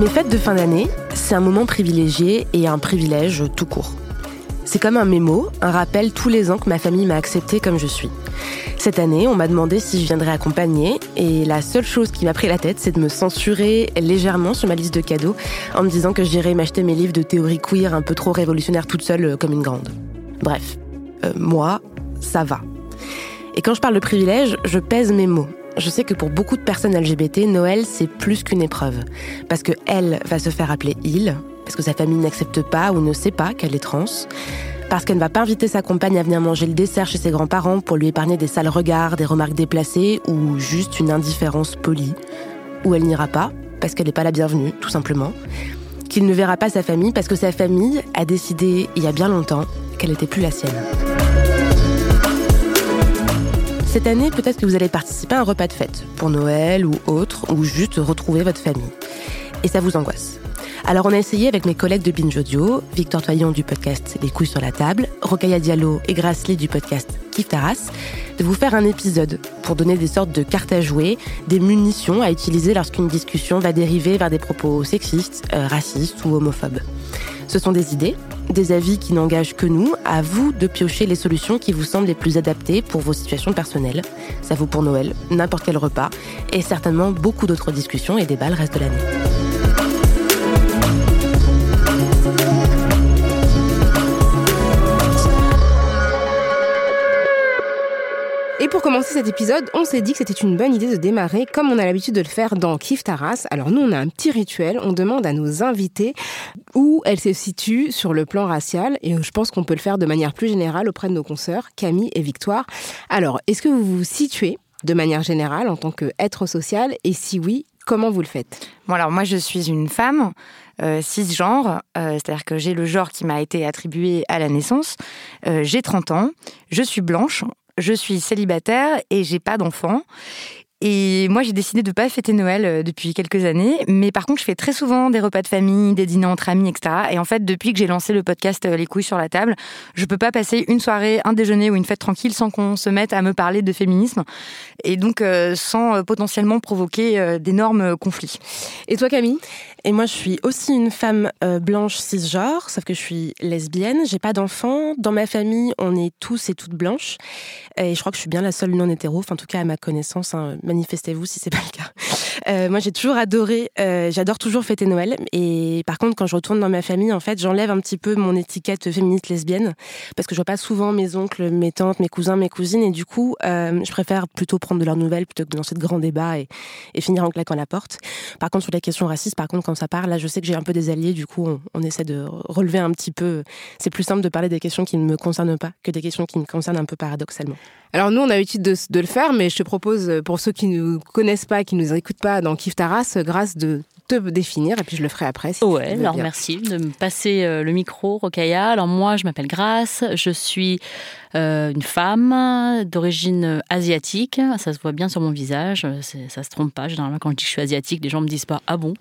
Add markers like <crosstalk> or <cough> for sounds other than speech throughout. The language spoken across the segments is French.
Mes fêtes de fin d'année, c'est un moment privilégié et un privilège tout court. C'est comme un mémo, un rappel tous les ans que ma famille m'a accepté comme je suis. Cette année, on m'a demandé si je viendrais accompagner et la seule chose qui m'a pris la tête, c'est de me censurer légèrement sur ma liste de cadeaux en me disant que j'irais m'acheter mes livres de théorie queer un peu trop révolutionnaires toute seule euh, comme une grande. Bref, euh, moi, ça va. Et quand je parle de privilège, je pèse mes mots. Je sais que pour beaucoup de personnes LGBT, Noël, c'est plus qu'une épreuve. Parce que elle va se faire appeler il, parce que sa famille n'accepte pas ou ne sait pas qu'elle est trans, parce qu'elle ne va pas inviter sa compagne à venir manger le dessert chez ses grands-parents pour lui épargner des sales regards, des remarques déplacées ou juste une indifférence polie, ou elle n'ira pas parce qu'elle n'est pas la bienvenue, tout simplement, qu'il ne verra pas sa famille parce que sa famille a décidé il y a bien longtemps qu'elle n'était plus la sienne. Cette année, peut-être que vous allez participer à un repas de fête, pour Noël ou autre, ou juste retrouver votre famille. Et ça vous angoisse. Alors on a essayé avec mes collègues de Binge Audio, Victor Toyon du podcast Les couilles sur la table, Rokaya Diallo et Grace du podcast Kif Taras, de vous faire un épisode pour donner des sortes de cartes à jouer, des munitions à utiliser lorsqu'une discussion va dériver vers des propos sexistes, euh, racistes ou homophobes. Ce sont des idées, des avis qui n'engagent que nous, à vous de piocher les solutions qui vous semblent les plus adaptées pour vos situations personnelles. Ça vaut pour Noël, n'importe quel repas, et certainement beaucoup d'autres discussions et débats le reste de l'année. Et pour commencer cet épisode, on s'est dit que c'était une bonne idée de démarrer comme on a l'habitude de le faire dans Kif Taras. Alors nous, on a un petit rituel. On demande à nos invités où elles se situent sur le plan racial. Et je pense qu'on peut le faire de manière plus générale auprès de nos consoeurs, Camille et Victoire. Alors, est-ce que vous vous situez de manière générale en tant qu'être social? Et si oui, comment vous le faites? Bon, alors moi, je suis une femme. Euh, cisgenre, euh, c'est-à-dire que j'ai le genre qui m'a été attribué à la naissance. Euh, j'ai 30 ans, je suis blanche, je suis célibataire et j'ai pas d'enfant. Et moi, j'ai décidé de pas fêter Noël euh, depuis quelques années, mais par contre, je fais très souvent des repas de famille, des dîners entre amis, etc. Et en fait, depuis que j'ai lancé le podcast euh, Les couilles sur la table, je peux pas passer une soirée, un déjeuner ou une fête tranquille sans qu'on se mette à me parler de féminisme, et donc euh, sans potentiellement provoquer euh, d'énormes conflits. Et toi, Camille? Et moi, je suis aussi une femme euh, blanche cisgenre, sauf que je suis lesbienne. J'ai pas d'enfants. Dans ma famille, on est tous et toutes blanches. Et je crois que je suis bien la seule non hétéro, enfin, en tout cas à ma connaissance. hein. Manifestez-vous si c'est pas le cas. Euh, moi, j'ai toujours adoré. euh, J'adore toujours fêter Noël. Et par contre, quand je retourne dans ma famille, en fait, j'enlève un petit peu mon étiquette féministe lesbienne parce que je vois pas souvent mes oncles, mes tantes, mes cousins, mes cousines. Et du coup, euh, je préfère plutôt prendre de leurs nouvelles plutôt que de lancer de grands débats et, finir en claquant la porte. Par contre, sur la question raciste, par contre, quand ça part, là, je sais que j'ai un peu des alliés. Du coup, on essaie de relever un petit peu. C'est plus simple de parler des questions qui ne me concernent pas que des questions qui me concernent un peu paradoxalement. Alors nous, on a l'habitude de, de le faire, mais je te propose, euh, pour ceux qui ne nous connaissent pas, qui ne nous écoutent pas dans Kif Taras, euh, grâce de te définir, et puis je le ferai après. Si Ouais, alors bien. merci de me passer euh, le micro, Rokaya. Alors moi, je m'appelle Grace, je suis euh, une femme d'origine asiatique. Ça se voit bien sur mon visage, ça se trompe pas. Généralement, quand je dis que je suis asiatique, les gens me disent pas ah bon?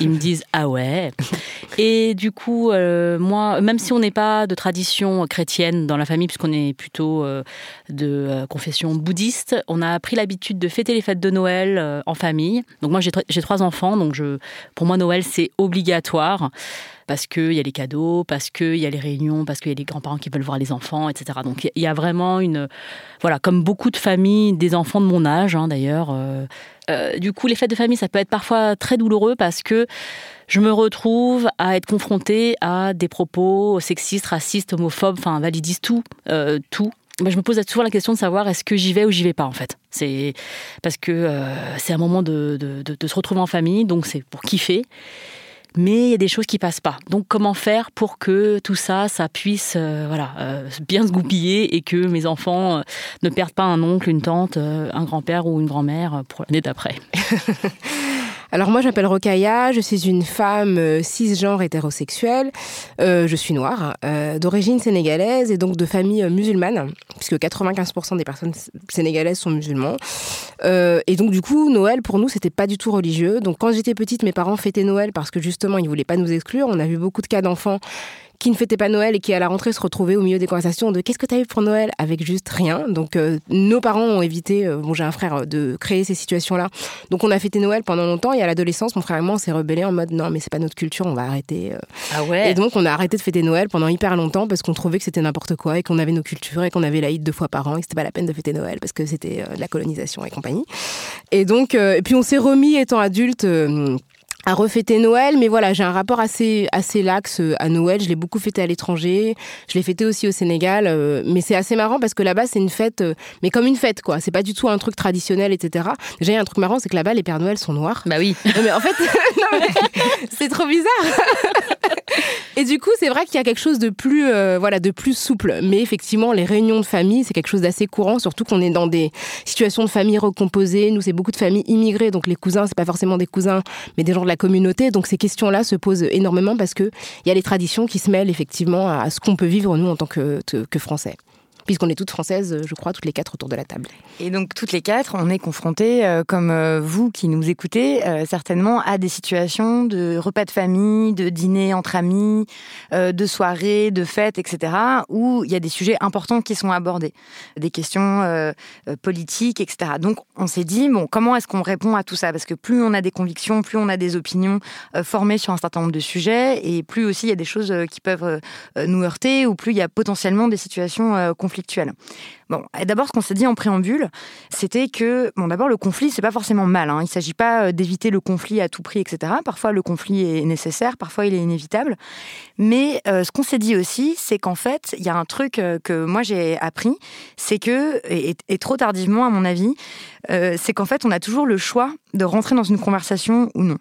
Ils me disent ah ouais. Et du coup, euh, moi, même si on n'est pas de tradition chrétienne dans la famille, puisqu'on est plutôt euh, de euh, confession bouddhiste, on a pris l'habitude de fêter les fêtes de Noël en famille. Donc moi, j'ai trois enfants, donc je, pour moi, Noël, c'est obligatoire parce qu'il y a les cadeaux, parce qu'il y a les réunions, parce qu'il y a les grands-parents qui veulent voir les enfants, etc. Donc il y a vraiment une... Voilà, comme beaucoup de familles, des enfants de mon âge hein, d'ailleurs. euh, euh, du coup, les fêtes de famille, ça peut être parfois très douloureux parce que je me retrouve à être confrontée à des propos sexistes, racistes, homophobes, enfin validistes, tout, euh, tout. Je me pose souvent la question de savoir est-ce que j'y vais ou j'y vais pas en fait. C'est parce que c'est un moment de- de se retrouver en famille, donc c'est pour kiffer. Mais il y a des choses qui passent pas. Donc comment faire pour que tout ça, ça puisse euh, voilà, euh, bien se goupiller et que mes enfants euh, ne perdent pas un oncle, une tante, un grand-père ou une grand-mère pour l'année d'après? <laughs> Alors moi, je m'appelle Rokaya, je suis une femme cisgenre hétérosexuelle, je suis noire, d'origine sénégalaise et donc de famille musulmane, puisque 95% des personnes sénégalaises sont musulmans. et donc du coup, Noël pour nous, c'était pas du tout religieux. Donc quand j'étais petite, mes parents fêtaient Noël parce que justement, ils voulaient pas nous exclure. On a vu beaucoup de cas d'enfants qui ne fêtait pas Noël et qui à la rentrée se retrouvait au milieu des conversations de qu'est-ce que tu as eu pour Noël? avec juste rien. Donc euh, nos parents ont évité, euh, bon j'ai un frère, euh, de créer ces situations-là. Donc on a fêté Noël pendant longtemps et à l'adolescence, mon frère et moi on s'est rebellés en mode non mais c'est pas notre culture, on va arrêter. Ah ouais. Et donc on a arrêté de fêter Noël pendant hyper longtemps parce qu'on trouvait que c'était n'importe quoi et qu'on avait nos cultures et qu'on avait l'Aïd deux fois par an et que c'était pas la peine de fêter Noël parce que c'était de la colonisation et compagnie. Et donc et puis on s'est remis étant adulte à refêter Noël, mais voilà, j'ai un rapport assez assez lax euh, à Noël. Je l'ai beaucoup fêté à l'étranger, je l'ai fêté aussi au Sénégal, euh, mais c'est assez marrant parce que là-bas c'est une fête, euh, mais comme une fête quoi. C'est pas du tout un truc traditionnel, etc. Déjà il y a un truc marrant, c'est que là-bas les Pères Noël sont noirs. Bah oui. <laughs> mais en fait, <laughs> c'est trop bizarre. <laughs> Et du coup, c'est vrai qu'il y a quelque chose de plus, voilà, de plus souple. Mais effectivement, les réunions de famille, c'est quelque chose d'assez courant, surtout qu'on est dans des situations de famille recomposées. Nous, c'est beaucoup de familles immigrées, donc les cousins, c'est pas forcément des cousins, mais des gens de la communauté. Donc ces questions-là se posent énormément parce qu'il y a les traditions qui se mêlent effectivement à ce qu'on peut vivre nous en tant que, que Français puisqu'on est toutes françaises, je crois, toutes les quatre autour de la table. Et donc toutes les quatre, on est confrontés, euh, comme euh, vous qui nous écoutez, euh, certainement à des situations de repas de famille, de dîner entre amis, de soirées, de fêtes, etc., où il y a des sujets importants qui sont abordés, des questions politiques, etc. Donc on s'est dit, bon, comment est-ce qu'on répond à tout ça? Parce que plus on a des convictions, plus on a des opinions formées sur un certain nombre de sujets, et plus aussi il y a des choses qui peuvent nous heurter, ou plus il y a potentiellement des situations conflictuelles Bon, d'abord, ce qu'on s'est dit en préambule, c'était que, bon, d'abord, le conflit, c'est pas forcément mal. Hein. Il ne s'agit pas euh, d'éviter le conflit à tout prix, etc. Parfois, le conflit est nécessaire, parfois, il est inévitable. Mais euh, ce qu'on s'est dit aussi, c'est qu'en fait, il y a un truc euh, que moi j'ai appris, c'est que, et, trop tardivement à mon avis, c'est qu'en fait, on a toujours le choix de rentrer dans une conversation ou non.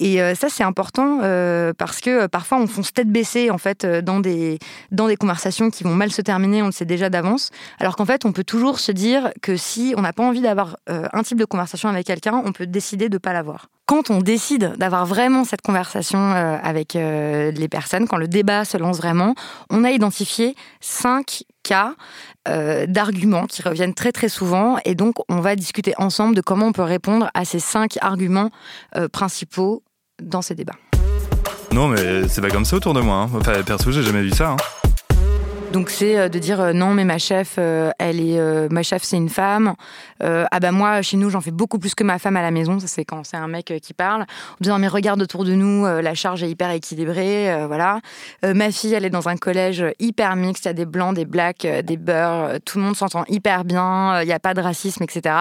Et euh, ça, c'est important euh, parce que euh, parfois, on fonce tête baissée en fait dans des dans des conversations qui vont mal se terminer. On le sait déjà d'avance. Alors qu'en fait, on peut toujours se dire que si on n'a pas envie d'avoir un type de conversation avec quelqu'un, on peut décider de pas l'avoir. Quand on décide d'avoir vraiment cette conversation avec les personnes, quand le débat se lance vraiment, on a identifié cinq cas d'arguments qui reviennent très très souvent et donc on va discuter ensemble de comment on peut répondre à ces cinq arguments principaux dans ces débats. Non, mais c'est pas comme ça autour de moi. Hein. Enfin, perso, j'ai jamais vu ça. Hein. Donc c'est euh, de dire euh, non mais ma chef euh, elle est ma chef c'est une femme. Ah bah moi chez nous j'en fais beaucoup plus que ma femme à la maison. Ça c'est quand c'est un mec qui parle. En disant mais regarde autour de nous la charge est hyper équilibrée voilà. Ma fille elle est dans un collège hyper mixte. Il y a des blancs des blacks des beurs tout le monde s'entend hyper bien il n'y a pas de racisme etc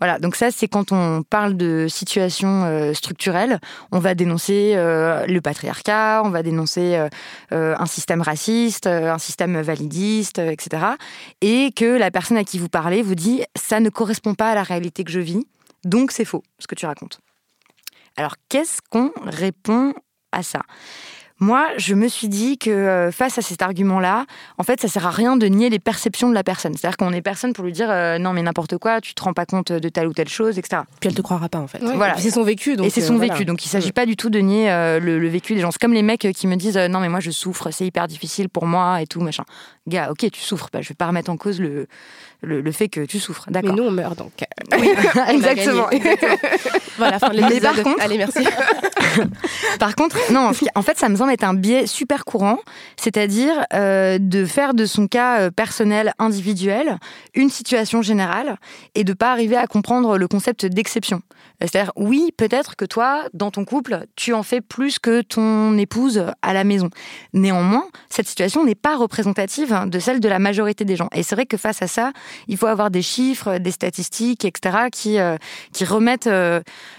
voilà, donc ça, c'est quand on parle de situation euh, structurelle, on va dénoncer euh, le patriarcat, on va dénoncer euh, un système raciste, un système validiste, etc. Et que la personne à qui vous parlez vous dit ça ne correspond pas à la réalité que je vis, donc c'est faux ce que tu racontes. Alors qu'est-ce qu'on répond à ça? Moi, je me suis dit que euh, face à cet argument-là, en fait, ça sert à rien de nier les perceptions de la personne. C'est-à-dire qu'on est personne pour lui dire euh, non mais n'importe quoi, tu te rends pas compte de telle ou telle chose, etc. Puis elle te croira pas en fait. voilà. C'est son vécu. Donc et c'est son euh, vécu. Donc il s'agit pas du tout de nier le, vécu des gens. C'est comme les mecs qui me disent non mais moi je souffre, c'est hyper difficile pour moi et tout machin. Gars, ok tu souffres, bah, je vais pas remettre en cause le le, fait que tu souffres. D'accord. Mais nous on meurt donc. <laughs> Oui, <laughs> exactement. <laughs> voilà fin de l'épisode. Allez merci. par contre, non, en fait ça me semble est un biais super courant, c'est-à-dire euh, de faire de son cas euh, personnel individuel une situation générale et de pas arriver à comprendre le concept d'exception. C'est-à-dire, oui, peut-être que toi, dans ton couple, tu en fais plus que ton épouse à la maison. Néanmoins, cette situation n'est pas représentative de celle de la majorité des gens. Et c'est vrai que face à ça, il faut avoir des chiffres, des statistiques, etc., qui, euh, qui remettent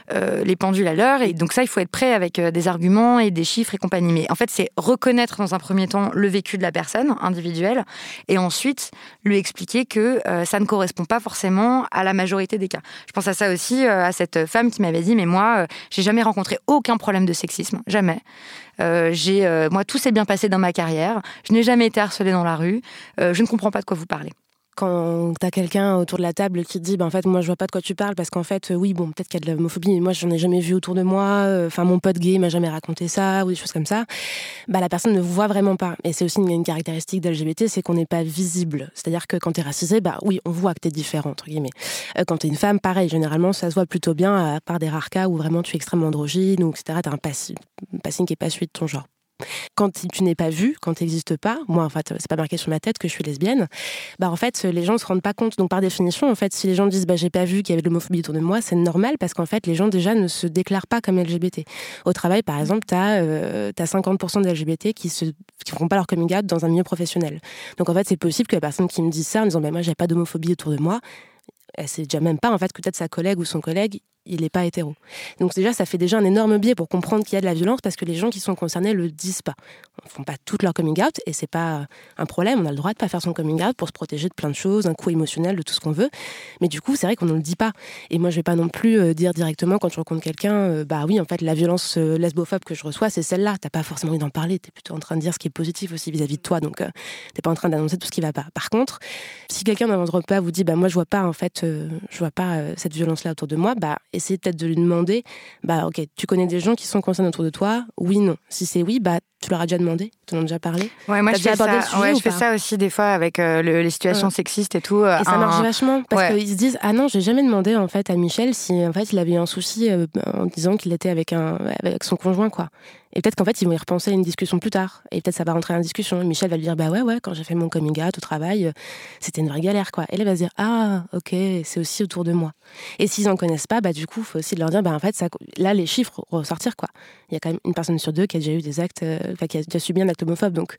les pendules à l'heure. Et donc ça, il faut être prêt avec des arguments et des chiffres et compagnie. mais en fait, c'est reconnaître dans un premier temps le vécu de la personne individuelle et ensuite lui expliquer que euh, ça ne correspond pas forcément à la majorité des cas. Je pense à ça aussi, euh, à cette femme qui m'avait dit, mais moi, j'ai jamais rencontré aucun problème de sexisme, jamais. moi, tout s'est bien passé dans ma carrière. Je n'ai jamais été harcelée dans la rue. je ne comprends pas de quoi vous parlez quand t'as quelqu'un autour de la table qui dit, bah, en fait, moi, je vois pas de quoi tu parles, parce qu'en fait, euh, oui, bon, peut-être qu'il y a de l'homophobie, mais moi, j'en ai jamais vu autour de moi, euh, enfin, mon pote gay m'a jamais raconté ça, ou des choses comme ça, bah, la personne ne voit vraiment pas. Et c'est aussi une, caractéristique d'LGBT, c'est qu'on n'est pas visible. C'est-à-dire que quand t'es racisé, bah oui, on voit que t'es différent, entre guillemets. Euh, quand t'es une femme, pareil, généralement, ça se voit plutôt bien, à part des rares cas où vraiment tu es extrêmement androgyne, ou etc., t'as un passing, qui est pas celui de ton genre. Quand tu n'es pas vu, quand tu n'existes pas, moi en fait c'est pas marqué sur ma tête que je suis lesbienne, bah en fait les gens ne se rendent pas compte. Donc par définition en fait si les gens disent bah j'ai pas vu qu'il y avait de l'homophobie autour de moi, c'est normal parce qu'en fait les gens déjà ne se déclarent pas comme LGBT. Au travail par exemple, tu as, euh, 50% de LGBT qui ne qui font pas leur coming out dans un milieu professionnel. Donc en fait c'est possible que la personne qui me dise ça en disant bah moi j'ai pas d'homophobie autour de moi, elle sait déjà même pas en fait que peut-être sa collègue ou son collègue il n'est pas hétéro. Donc déjà, ça fait déjà un énorme biais pour comprendre qu'il y a de la violence parce que les gens qui sont concernés le disent pas. Ils font pas toute leur coming out et c'est pas un problème. On a le droit de pas faire son coming out pour se protéger de plein de choses, un coup émotionnel, de tout ce qu'on veut. Mais du coup, c'est vrai qu'on ne le dit pas. Et moi, je vais pas non plus euh, dire directement quand je rencontre quelqu'un, euh, bah oui, en fait, la violence euh, lesbophobe que je reçois, c'est celle-là. T'as pas forcément envie d'en parler. Tu es plutôt en train de dire ce qui est positif aussi vis-à-vis de toi. Donc, tu t'es pas en train d'annoncer tout ce qui va pas. Par contre, si quelqu'un dans votre pas vous dit, bah moi, je vois pas en fait, je vois pas cette violence-là autour de moi, bah essayez peut-être de lui demander bah ok, tu connais des gens qui sont concernés autour de toi Oui, non. Si c'est oui, bah tu leur as déjà demandé Tu en as déjà parlé Ouais, moi je fais, ça, ouais, je fais ça aussi des fois avec euh, les situations sexistes et tout. et ça marche vachement parce qu'ils se disent ah non, j'ai jamais demandé en fait à Michel si en fait il avait eu un souci euh, en disant qu'il était avec un avec son conjoint quoi. Et peut-être qu'en fait, ils vont y repenser à une discussion plus tard. Et peut-être ça va rentrer en discussion. Michel va lui dire Bah ouais, ouais, quand j'ai fait mon coming out au travail, euh, c'était une vraie galère, quoi. Et elle va se dire Ah, ok, c'est aussi autour de moi. Et s'ils n'en connaissent pas, bah du coup, il faut aussi leur dire Bah en fait, ça, là, les chiffres ressortir, quoi. Il y a quand même une personne sur deux qui a déjà eu des actes, euh, enfin, qui a déjà subi un acte homophobe. Donc,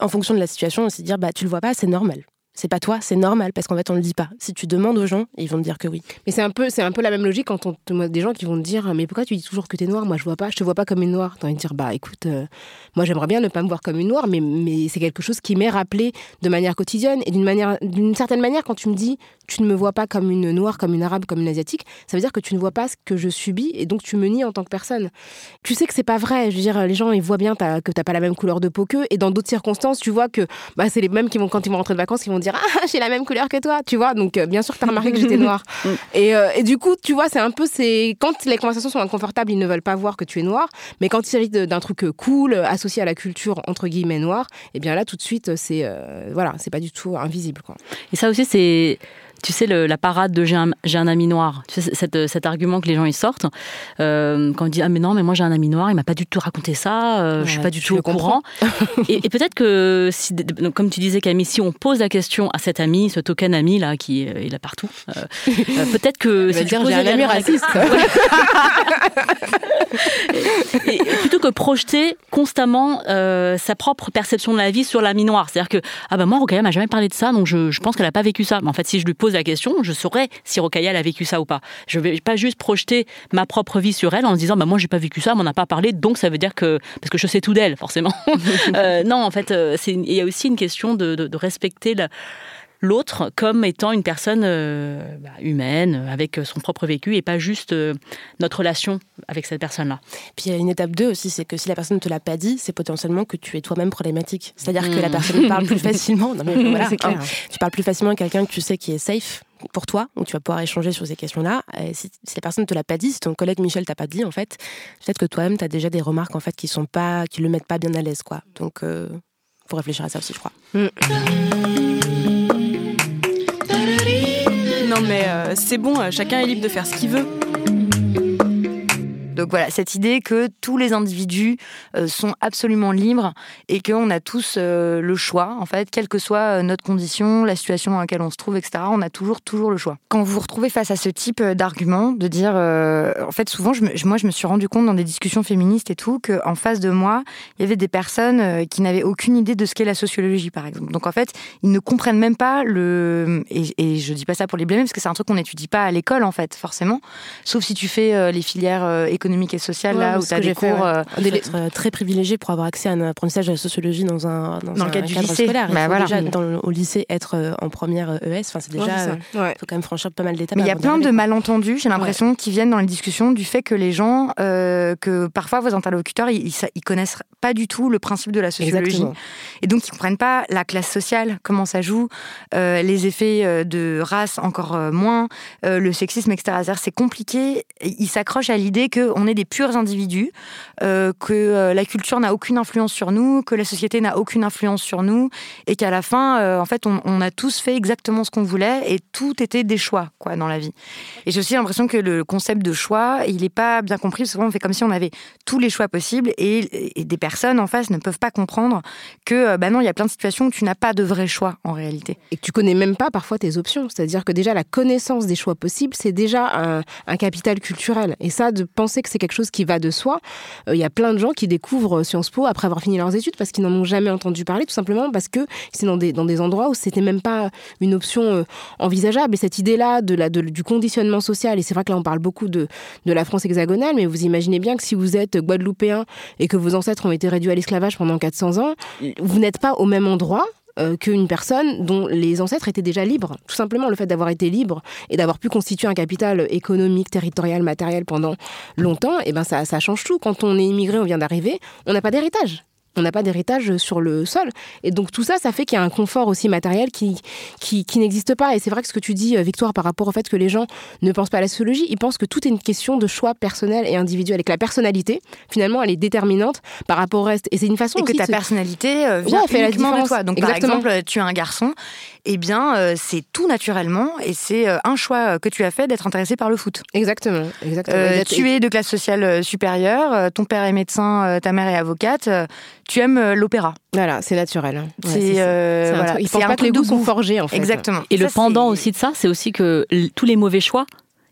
en fonction de la situation, se dire Bah tu le vois pas, c'est normal c'est pas toi, c'est normal parce qu'en fait on le dit pas. Si tu demandes aux gens, ils vont te dire que oui. Mais c'est un peu, c'est un peu la même logique quand on te des gens qui vont te dire mais pourquoi tu dis toujours que tu es noire Moi je vois pas, je te vois pas comme une noire. T'as envie de dire bah écoute, euh, moi j'aimerais bien ne pas me voir comme une noire, mais mais c'est quelque chose qui m'est rappelé de manière quotidienne et d'une manière, d'une certaine manière quand tu me dis tu ne me vois pas comme une noire, comme une arabe, comme une asiatique, ça veut dire que tu ne vois pas ce que je subis et donc tu me nies en tant que personne. Tu sais que c'est pas vrai. Je veux dire, les gens ils voient bien que que t'as pas la même couleur de peau qu'eux et dans d'autres circonstances tu vois que bah c'est les mêmes qui vont quand ils vont rentrer de vacances qui vont dire ah j'ai la même couleur que toi, tu vois. Donc, euh, bien sûr, tu as remarqué que j'étais <laughs> noire. Mm. et, euh, et, du coup, tu vois, c'est un peu. c'est Quand les conversations sont inconfortables, ils ne veulent pas voir que tu es noire. Mais quand il s'agit d'un truc euh, cool, associé à la culture, entre guillemets, noire, et eh bien là, tout de suite, c'est. voilà, c'est pas du tout invisible. Quoi. Et ça aussi, c'est tu sais, la parade de j'ai un, un, ami noir, tu sais, cet, argument que les gens y sortent, euh, quand on dit Ah, mais non, mais moi j'ai un ami noir, il m'a pas du tout raconté ça, euh, je suis pas du tout au courant. <laughs> et, peut-être que, si, comme tu disais, Camille, si on pose la question à cet ami, ce token ami là, qui est là partout, euh, <laughs> peut-être que. c'est dire j'ai un ami raciste. et, plutôt que projeter constamment sa propre perception de la vie sur l'ami noir. C'est-à-dire que, ah ben moi, Rokaya m'a jamais parlé de ça, donc je, je pense qu'elle a pas vécu ça. Mais en fait, si je lui pose la question, je saurais si Rocaille a vécu ça ou pas. Je ne vais pas juste projeter ma propre vie sur elle en se disant bah moi j'ai pas vécu ça, on m'en a pas parlé, donc ça veut dire que parce que je sais tout d'elle forcément. <laughs> Euh, non, en fait, euh, il y a aussi une question de, de, de respecter la, l'autre comme étant une personne euh, bah, humaine, avec son propre vécu, et pas juste euh, notre relation avec cette personne-là. Puis il y a une étape 2 aussi, c'est que si la personne ne te l'a pas dit, c'est potentiellement que tu es toi-même problématique. C'est-à-dire que la hmm. personne parle plus <laughs> facilement. Non, mais <laughs> voilà, hein. tu parles plus facilement à quelqu'un que tu sais qui est safe pour toi, où tu vas pouvoir échanger sur ces questions-là. Si, si, la personne ne te l'a pas dit, si ton collègue Michel t'a pas dit, en fait, peut-être que toi-même, tu as déjà des remarques en fait, qui sont pas, qui le mettent pas bien à l'aise. quoi. Donc, il euh, faut réfléchir à ça aussi, je crois. Hmm. Non mais euh, c'est bon, euh, chacun est libre de faire ce qu'il veut. Donc voilà, cette idée que tous les individus euh, sont absolument libres et qu'on a tous euh, le choix, en fait, quelle que soit euh, notre condition, la situation dans laquelle on se trouve, etc., on a toujours, toujours le choix. Quand vous vous retrouvez face à ce type d'argument, de dire, en fait, souvent, moi, je me suis rendu compte dans des discussions féministes et tout, qu'en face de moi, il y avait des personnes qui n'avaient aucune idée de ce qu'est la sociologie, par exemple. Donc en fait, ils ne comprennent même pas le... Et, et je dis pas ça pour les blâmer, parce que c'est un truc qu'on n'étudie pas à l'école, en fait, forcément. Sauf si tu fais les filières économique et sociale, Ouais, là, où tu as que des j'ai fait, cours. ouais. euh, Il euh, très privilégié pour avoir accès à un apprentissage de la sociologie dans un, dans Dans un le cadre du cadre lycée. scolaire. Il Bah faut voilà. déjà, dans au lycée, être euh, en première euh, ES. Enfin, c'est déjà. ça. Ouais. faut quand même franchir pas mal d'étapes. Mais il y a plein de malentendus, j'ai l'impression, qui viennent dans les discussions du fait que les gens, euh, que parfois vos interlocuteurs, ils, ils, ils connaissent pas du tout le principe de la sociologie. Exactement. Et donc, ils comprennent pas la classe sociale, comment ça joue, euh, les effets de race encore moins, euh, le sexisme, etc. C'est compliqué. Ils s'accrochent à l'idée qu'on est des purs individus, euh, que euh, la culture n'a aucune influence sur nous, que la société n'a aucune influence sur nous, et qu'à la fin, euh, en fait, on, on a tous fait exactement ce qu'on voulait, et tout était des choix, quoi, dans la vie. Et j'ai aussi l'impression que le concept de choix, il n'est pas bien compris. Souvent, on fait comme si on avait tous les choix possibles, et, des personnes en face ne peuvent pas comprendre que, bah non, il y a plein de situations où tu n'as pas de vrai choix en réalité. et que tu connais même pas parfois tes options. C'est-à-dire que déjà la connaissance des choix possibles, c'est déjà un, un capital culturel. Et ça, de penser que c'est quelque chose qui va de soi, euh, il y a plein de gens qui découvrent Sciences Po après avoir fini leurs études parce qu'ils n'en ont jamais entendu parler, tout simplement parce que c'est dans des, dans des endroits où c'était même pas une option euh, envisageable. Et cette idée-là de de- du conditionnement social, et c'est vrai que là on parle beaucoup de, de la France hexagonale, mais vous imaginez bien que si vous êtes guadeloupéen et que vos ancêtres ont été réduits à l'esclavage pendant 400 ans, vous n'êtes pas au même endroit euh, qu'une personne dont les ancêtres étaient déjà libres. Tout simplement, le fait d'avoir été libre et d'avoir pu constituer un capital économique, territorial, matériel pendant longtemps, et ben ça, ça change tout. Quand on est immigré, on vient d'arriver, on n'a pas d'héritage. On n'a pas d'héritage sur le sol. Et donc tout ça, ça fait qu'il y a un confort aussi matériel qui, qui, qui n'existe pas. Et c'est vrai que ce que tu dis, euh, Victoire, par rapport au fait que les gens ne pensent pas à la sociologie, ils pensent que tout est une question de choix personnel et individuel. Et que la personnalité, finalement, elle est déterminante par rapport au reste. Et c'est une façon Et que aussi ta personnalité euh, vient Ouais, fait la uniquement de toi. Donc Exactement. par exemple, tu es un garçon, eh bien euh, c'est tout naturellement et c'est euh, un choix que tu as fait d'être intéressé par le foot. Exactement. exactement. Euh, Exact- tu es de classe sociale euh, supérieure, euh, ton père est médecin, euh, ta mère est avocate, euh, tu aimes euh, l'opéra. Voilà, c'est naturel. hein. Ouais, c'est euh, voilà. pensent un pas que les goûts sont goût. forgés, en fait. Exactement. Et le Ça, pendant aussi de ça, c'est aussi que tous les mauvais choix,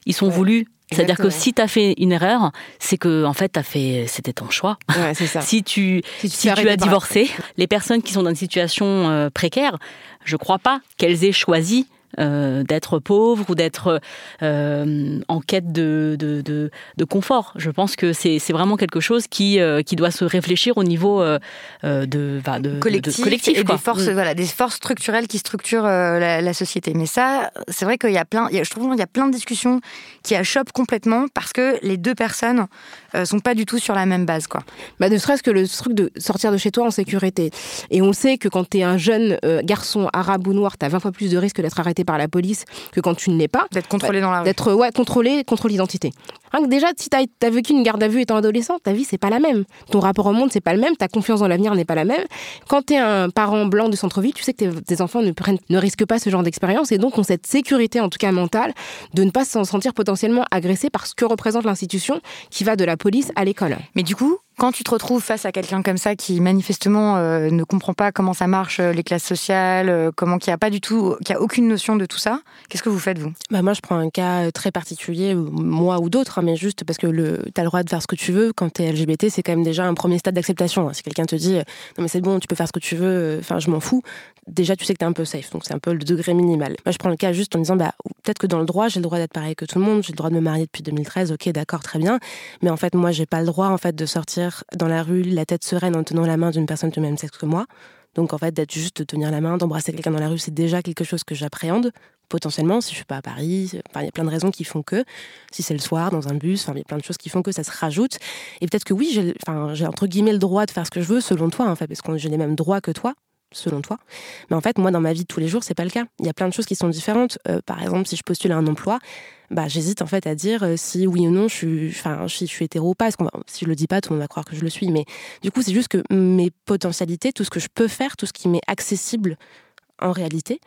ils sont Ouais. voulus. C'est-à-dire que si tu as fait une erreur, c'est que en fait t'as fait c'était ton choix. Ouais, c'est ça. <laughs> Si tu Si tu si tu as divorcé, les personnes qui sont dans une situation euh, précaire, je crois pas qu'elles aient choisi euh, d'être pauvres ou d'être euh, en quête de, de, de, de confort. Je pense que c'est c'est vraiment quelque chose qui, euh, qui doit se réfléchir au niveau de, va, de, de- de collectif, collectif, et quoi. des forces Mm. voilà des forces structurelles qui structurent euh, la, la société mais ça c'est vrai qu'il y a plein il y a- je trouve qu'il y a plein de discussions qui achoppent complètement parce que les deux personnes euh, sont pas du tout sur la même base quoi Bah, ne serait-ce que le truc de sortir de chez toi en sécurité. Et on sait que quand tu es un jeune euh, garçon arabe ou noir, tu as 20 fois plus de risques d'être arrêté par la police que quand tu ne l'es pas. d'être contrôlé dans la rue D'être ouais, contrôlé, contrôle d'identité. Rien que déjà, si tu as, vécu une garde à vue étant adolescent, ta vie, c'est pas la même. Ton rapport au monde, c'est pas le même. Ta confiance dans l'avenir n'est pas la même. Quand tu es un parent blanc de centre-ville, tu sais que tes, tes enfants ne, prennent, ne risquent pas ce genre d'expérience et donc ont cette sécurité, en tout cas mentale, de ne pas se sentir potentiellement agressé par ce que représente l'institution qui va de la police à l'école. mais du coup quand tu te retrouves face à quelqu'un comme ça qui manifestement euh, ne comprend pas comment ça marche euh, les classes sociales euh, comment qui a pas du tout qui a aucune notion de tout ça qu'est-ce que vous faites vous? Bah moi, je prends un cas euh, très particulier, moi ou d'autres, mais juste parce que le, t'as le droit de faire ce que tu veux. Quand t'es LGBT, c'est quand même déjà un premier stade d'acceptation. hein. Si quelqu'un te dit, euh, non mais c'est bon, tu peux faire ce que tu veux, euh, enfin je m'en fous, déjà tu sais que t'es un peu safe. Donc c'est un peu le degré minimal. Moi, je prends le cas juste en disant, bah peut-être que dans le droit, j'ai le droit d'être pareil que tout le monde, j'ai le droit de me marier depuis 2013, ok, d'accord, très bien. Mais en fait, moi, j'ai pas le droit en fait de sortir dans la rue la tête sereine en tenant la main d'une personne du même sexe que moi. Donc en fait, d'être juste de tenir la main, d'embrasser quelqu'un dans la rue, c'est déjà quelque chose que j'appréhende potentiellement si je suis pas à Paris. Il y a plein de raisons qui font que si c'est le soir dans un bus, il y a plein de choses qui font que ça se rajoute. Et peut-être que oui, j'ai, entre guillemets le droit de faire ce que je veux selon toi, en fait, parce que j'ai les mêmes droits que toi. Selon toi, mais en fait, moi, dans ma vie de tous les jours, c'est pas le cas. Il y a plein de choses qui sont différentes. Euh, par exemple, si je postule à un emploi, bah, j'hésite en fait à dire euh, si oui ou non je suis, je suis hétéro ou pas. Parce va- si je le dis pas, tout le monde va croire que je le suis. Mais du coup, c'est juste que mes potentialités, tout ce que je peux faire, tout ce qui m'est accessible en réalité,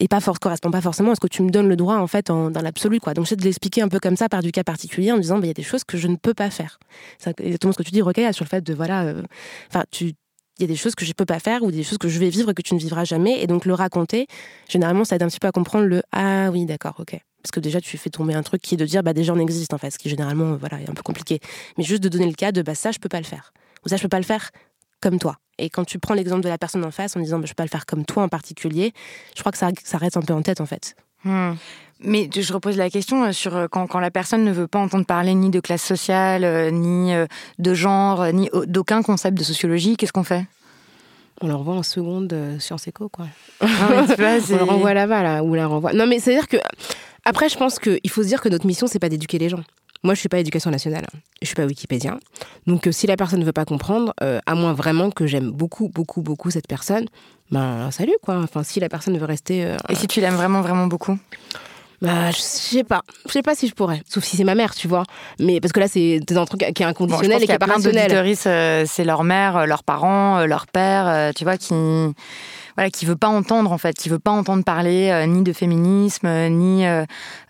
et pas force correspond pas forcément à ce que tu me donnes le droit en fait dans l'absolu quoi. Donc j'essaie de l'expliquer un peu comme ça par du cas particulier en disant bah, il y a des choses que je ne peux pas faire. C'est exactement ce que tu dis Rocaille sur le fait de voilà, euh, enfin tu il y a des choses que je peux pas faire ou des choses que je vais vivre et que tu ne vivras jamais. Et donc le raconter généralement ça aide un petit peu à comprendre le ah oui d'accord ok. Parce que déjà tu fais tomber un truc qui est de dire bah déjà on existe en fait ce qui généralement euh, voilà est un peu compliqué. Mais juste de donner le cas de bah ça je peux pas le faire. Ou ça je peux pas le faire comme toi et quand tu prends l'exemple de la personne en face en disant bah, je peux pas le faire comme toi en particulier je crois que ça, ça reste un peu en tête en fait Hmm. Mais je repose la question euh, sur euh, quand, quand, la personne ne veut pas entendre parler ni de classe sociale, euh, ni de genre, ni d'aucun concept de sociologie, qu'est-ce qu'on fait? On leur renvoie en seconde Sciences Éco, quoi. Ah, <laughs> on le renvoie là-bas, là, ou la renvoie. Non, mais c'est-à-dire que. Après, je pense qu'il faut se dire que notre mission, c'est pas d'éduquer les gens. Moi, je suis pas éducation nationale, je suis pas Wikipédia. Donc, si la personne ne veut pas comprendre, à moins vraiment que j'aime beaucoup, beaucoup, beaucoup cette personne, ben salut quoi. Enfin, si la personne veut rester. Et si tu l'aimes vraiment, vraiment beaucoup? Bah, je sais pas. Je sais pas si je pourrais. Sauf si c'est ma mère, tu vois. Mais parce que là, c'est un truc qui est inconditionnel et qui est pas rationnel. Euh, c'est leur mère, euh, leurs parents, euh, leur père, tu vois, qui voilà, qui veut pas entendre en fait, qui veut pas entendre parler ni de féminisme, ni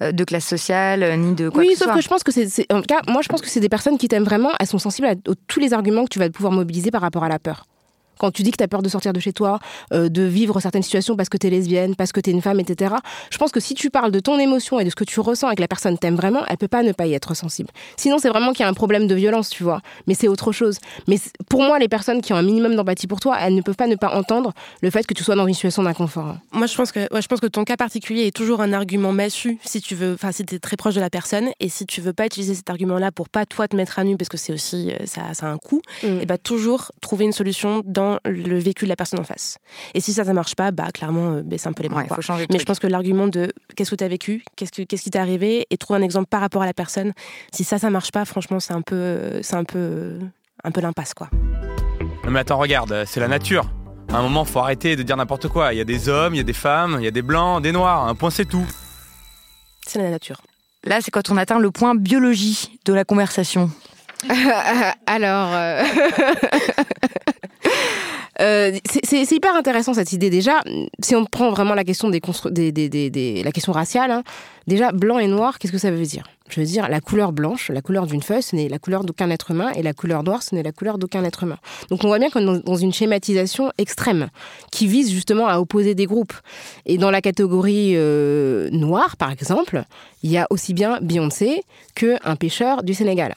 de classe sociale, ni de quoi oui, que ce soit. Oui, sauf que je pense que c'est, en tout cas, moi, je pense que c'est des personnes qui t'aiment vraiment. Elles sont sensibles à tous les arguments que tu vas pouvoir mobiliser par rapport à la peur. Quand tu dis que tu as peur de sortir de chez toi, euh, de vivre certaines situations parce que tu es lesbienne, parce que tu es une femme, etc., je pense que si tu parles de ton émotion et de ce que tu ressens et que la personne t'aime vraiment, elle peut pas ne pas y être sensible. Sinon, c'est vraiment qu'il y a un problème de violence, tu vois. Mais c'est autre chose. Mais pour moi, les personnes qui ont un minimum d'empathie pour toi, elles ne peuvent pas ne pas entendre le fait que tu sois dans une situation d'inconfort. Moi, je pense que, je pense que ton cas particulier est toujours un argument massu si tu veux, enfin, si tu es très proche de la personne et si tu veux pas utiliser cet argument-là pour pas toi te mettre à nu parce que c'est aussi, euh, ça, ça a un coût, mm. et bah, toujours trouver une solution dans le vécu la personne en face. Et si ça, ça marche pas, bah clairement, euh, baisse un peu les bras. Mais je pense que l'argument de qu'est-ce que tu as vécu, qu'est-ce, que, qu'est-ce qui t'est arrivé, et trouver un exemple par rapport à la personne, si ça, ça marche pas, franchement, c'est un peu, c'est un peu, un peu l'impasse, quoi. Non mais attends, regarde, c'est la nature. À un moment, faut arrêter de dire n'importe quoi. Il y a des hommes, il y a des femmes, il y a des blancs, des noirs. Un point, c'est tout. C'est la nature. Là, c'est quand on atteint le point biologie de la conversation. <laughs> Alors, euh, <laughs> Euh, c'est hyper intéressant cette idée déjà. Si on prend vraiment la question des, la question raciale, hein, déjà blanc et noir, qu'est-ce que ça veut dire? Je veux dire la couleur blanche, la couleur d'une feuille, ce n'est la couleur d'aucun être humain, et la couleur noire, ce n'est la couleur d'aucun être humain. Donc on voit bien qu'on est dans une schématisation extrême qui vise justement à opposer des groupes. Et dans la catégorie euh, noire, par exemple, il y a aussi bien Beyoncé qu'un pêcheur du Sénégal.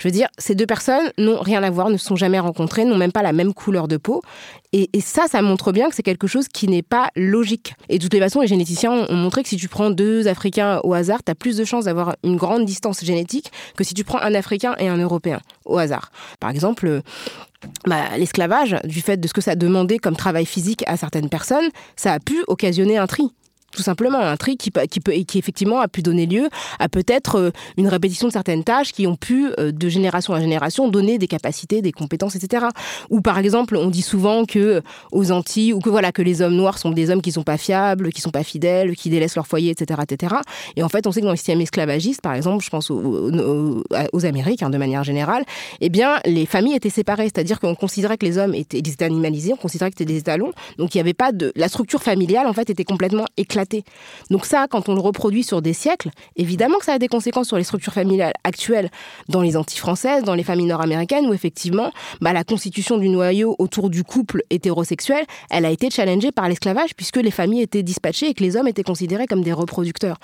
Je veux dire, ces deux personnes n'ont rien à voir, ne se sont jamais rencontrées, n'ont même pas la même couleur de peau. Et, ça, ça montre bien que c'est quelque chose qui n'est pas logique. Et de toutes les façons, les généticiens ont montré que si tu prends deux Africains au hasard, tu as plus de chances d'avoir une grande distance génétique que si tu prends un Africain et un Européen au hasard. Par exemple, bah, l'esclavage, du fait de ce que ça demandait comme travail physique à certaines personnes, ça a pu occasionner un tri tout simplement un tri qui, qui, peut, qui effectivement a pu donner lieu à peut-être euh, une répétition de certaines tâches qui ont pu, euh, de génération à génération, donner des capacités, des compétences, etc. Ou par exemple, on dit souvent que euh, aux Antilles, ou que voilà, que les hommes noirs sont des hommes qui sont pas fiables, qui sont pas fidèles, qui délaissent leur foyer, etc., etc. Et en fait, on sait que dans le système esclavagiste, par exemple, je pense aux, aux, Amériques, hein, de manière générale, eh bien, les familles étaient séparées, c'est-à-dire qu'on considérait que les hommes étaient, ils étaient animalisés, on considérait que c'était des étalons, donc il n'y avait pas de, la structure familiale en fait était complètement éclatée donc ça, quand on le reproduit sur des siècles, évidemment que ça a des conséquences sur les structures familiales actuelles dans les Antilles françaises, dans les familles nord-américaines, où effectivement, bah, la constitution du noyau autour du couple hétérosexuel, elle a été challengée par l'esclavage, puisque les familles étaient dispatchées et que les hommes étaient considérés comme des reproducteurs.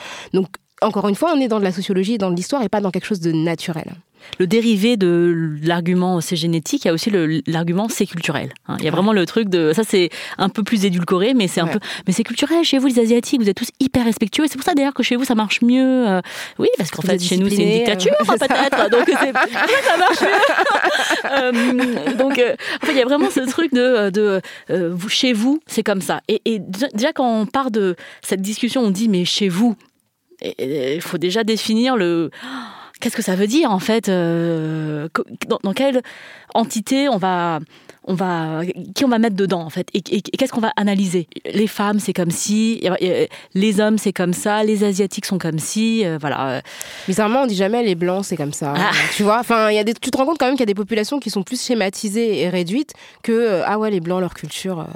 Encore une fois, on est dans de la sociologie et dans de l'histoire et pas dans quelque chose de naturel le dérivé de l'argument c'est génétique, il y a aussi l'argument c'est culturel. Hein. Il y a vraiment le truc de ça c'est un peu plus édulcoré, mais c'est un peu mais c'est culturel. Chez vous les asiatiques, vous êtes tous hyper respectueux. C'est pour ça d'ailleurs que chez vous ça marche mieux. Euh. oui, parce qu'en fait chez nous c'est une dictature euh. <laughs> peut-être, donc ça marche mieux. <laughs> Euh, donc en fait il y a vraiment ce truc de, de chez vous c'est comme ça. Et, et déjà quand on part de cette discussion, on dit mais chez vous, il faut déjà définir le qu'est-ce que ça veut dire en fait euh, dans, quelle entité on va on va qui on va mettre dedans en fait et, qu'est-ce qu'on va analyser? Les femmes c'est comme si les hommes c'est comme ça les asiatiques sont comme si euh, voilà. Bizarrement on dit jamais les blancs c'est comme ça ah. tu vois? Enfin il y a des tu te rends compte quand même qu'il y a des populations qui sont plus schématisées et réduites que euh, ah ouais les blancs leur culture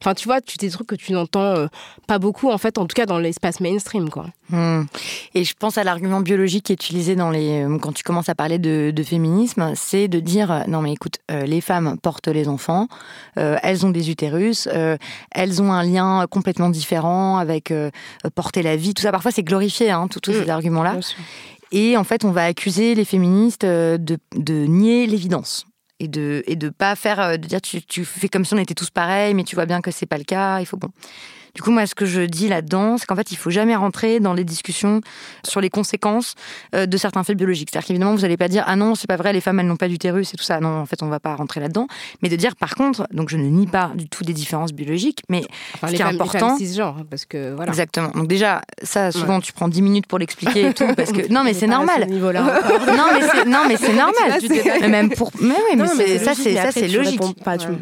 Enfin, tu vois, tu des trucs que tu n'entends euh, pas beaucoup, en fait, en tout cas dans l'espace mainstream, quoi. Hmm. Et je pense à l'argument biologique qui est utilisé dans les, euh, quand tu commences à parler de, féminisme, c'est de dire euh, non mais écoute, les femmes portent les enfants, elles ont des utérus, elles ont un lien complètement différent avec porter la vie, tout ça. Parfois c'est glorifié, hein, tous ces hmm. arguments-là. Et en fait, on va accuser les féministes de, de nier l'évidence et de et de pas faire de dire tu, tu, fais comme si on était tous pareils mais tu vois bien que c'est pas le cas il faut bon Du coup, moi, ce que je dis là-dedans, c'est qu'en fait, il faut jamais rentrer dans les discussions sur les conséquences euh, de certains faits biologiques. C'est-à-dire qu'évidemment, vous n'allez pas dire ah non, c'est pas vrai, les femmes elles n'ont pas d'utérus et tout ça. Non, en fait, on va pas rentrer là-dedans. Mais de dire par contre, donc je ne nie pas du tout des différences biologiques, mais ce qui est important, cisgenres, hein, parce que voilà. Exactement. Donc déjà, ça, souvent, tu prends 10 minutes pour l'expliquer et tout, parce que <laughs> non, mais c'est normal. <laughs> non, mais c'est non, mais c'est <laughs> normal. même pour, mais oui, mais, ça, c'est ça, c'est logique.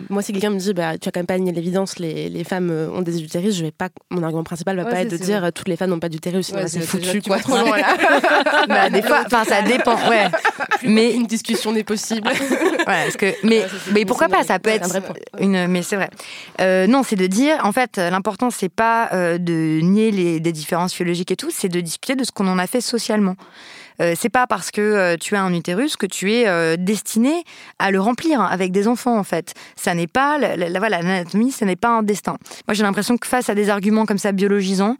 Moi, si quelqu'un me dit, bah, tu as quand même pas nié l'évidence, les, les femmes euh, ont des utérus, je vais pas. Mon argument principal va pas être de dire euh, toutes les femmes n'ont pas d'utérus. c'est foutu, quoi. <laughs> bah, des fois, enfin, ça dépend. Ouais. <laughs> Mais une discussion n'est possible. <laughs> parce que, mais, mais pourquoi pas Ça peut être une. Mais c'est vrai. Euh, non, c'est de dire, en fait, l'important c'est pas de nier les des différences physiologiques et tout, c'est de discuter de ce qu'on en a fait socialement. Euh, c'est pas parce que euh, tu as un utérus que tu es euh, destiné à le remplir avec des enfants en fait. Ça n'est pas l'anatomie, ce n'est pas un destin. Moi j'ai l'impression que face à des arguments comme ça biologisants,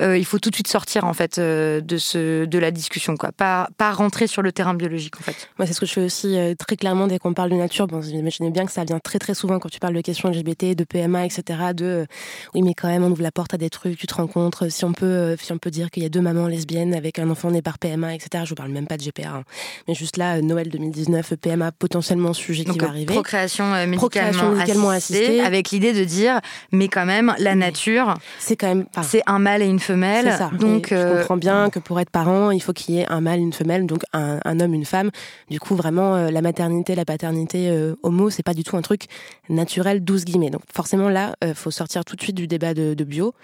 il faut tout de suite sortir en fait de ce de la discussion quoi, pas pas rentrer sur le terrain biologique en fait. Moi c'est ce que je fais aussi très clairement dès qu'on parle de nature. Bon, j'imaginez bien que ça vient très très souvent quand tu parles de questions LGBT, de PMA, etc. De oui mais quand même on ouvre la porte à des trucs, tu te rencontres. Si on peut si on peut dire qu'il y a deux mamans lesbiennes avec un enfant né par PMA, etc. Je vous parle même pas de GPA, hein. mais juste là, Noël 2019, PMA potentiellement sujet qui va arriver. Procréation euh, médicalement, assistée, avec l'idée de dire, mais quand même, la nature, c'est quand même, c'est un mâle et une femelle. Ça. Donc, je euh, comprends bien que pour être parent, il faut qu'il y ait un mâle, une femelle, donc un, homme, une femme. Du coup, vraiment, euh, la maternité, la paternité homo, c'est pas du tout un truc naturel, 12 guillemets. Donc, forcément, là, il faut sortir tout de suite du débat de, de bio,